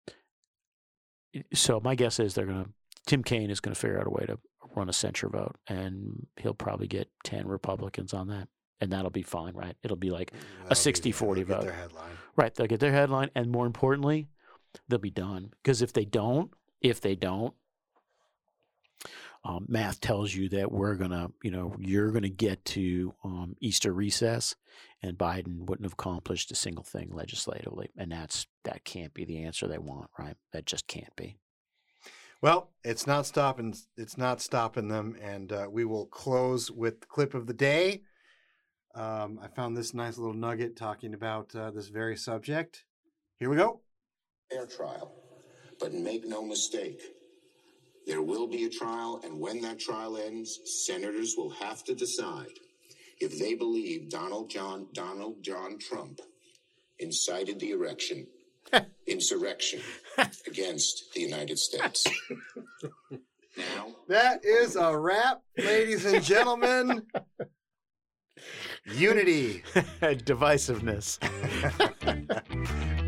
so my guess is they're going to Tim Kaine is going to figure out a way to run a censure vote, and he'll probably get ten Republicans on that, and that'll be fine, right? It'll be like That'll be- 60-40 they'll get vote. Their headline. right. They'll get their headline, and more importantly, they'll be done. Because if they don't, if they don't, um, math tells you that we're gonna, you know, you're gonna get to um, Easter recess, and Biden wouldn't have accomplished a single thing legislatively, and that's that can't be the answer they want, right? That just can't be. Well, it's not stopping. It's not stopping them, and uh, we will close with the clip of the day. Um, I found this nice little nugget talking about uh, this very subject. Here we go. fair trial. But make no mistake, there will be a trial, and when that trial ends, senators will have to decide if they believe Donald John Donald John Trump incited the erection, insurrection against the United States. now, That is a wrap, ladies and gentlemen. Unity. Divisiveness.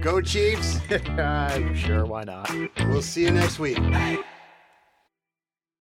Go Chiefs. sure, why not? We'll see you next week.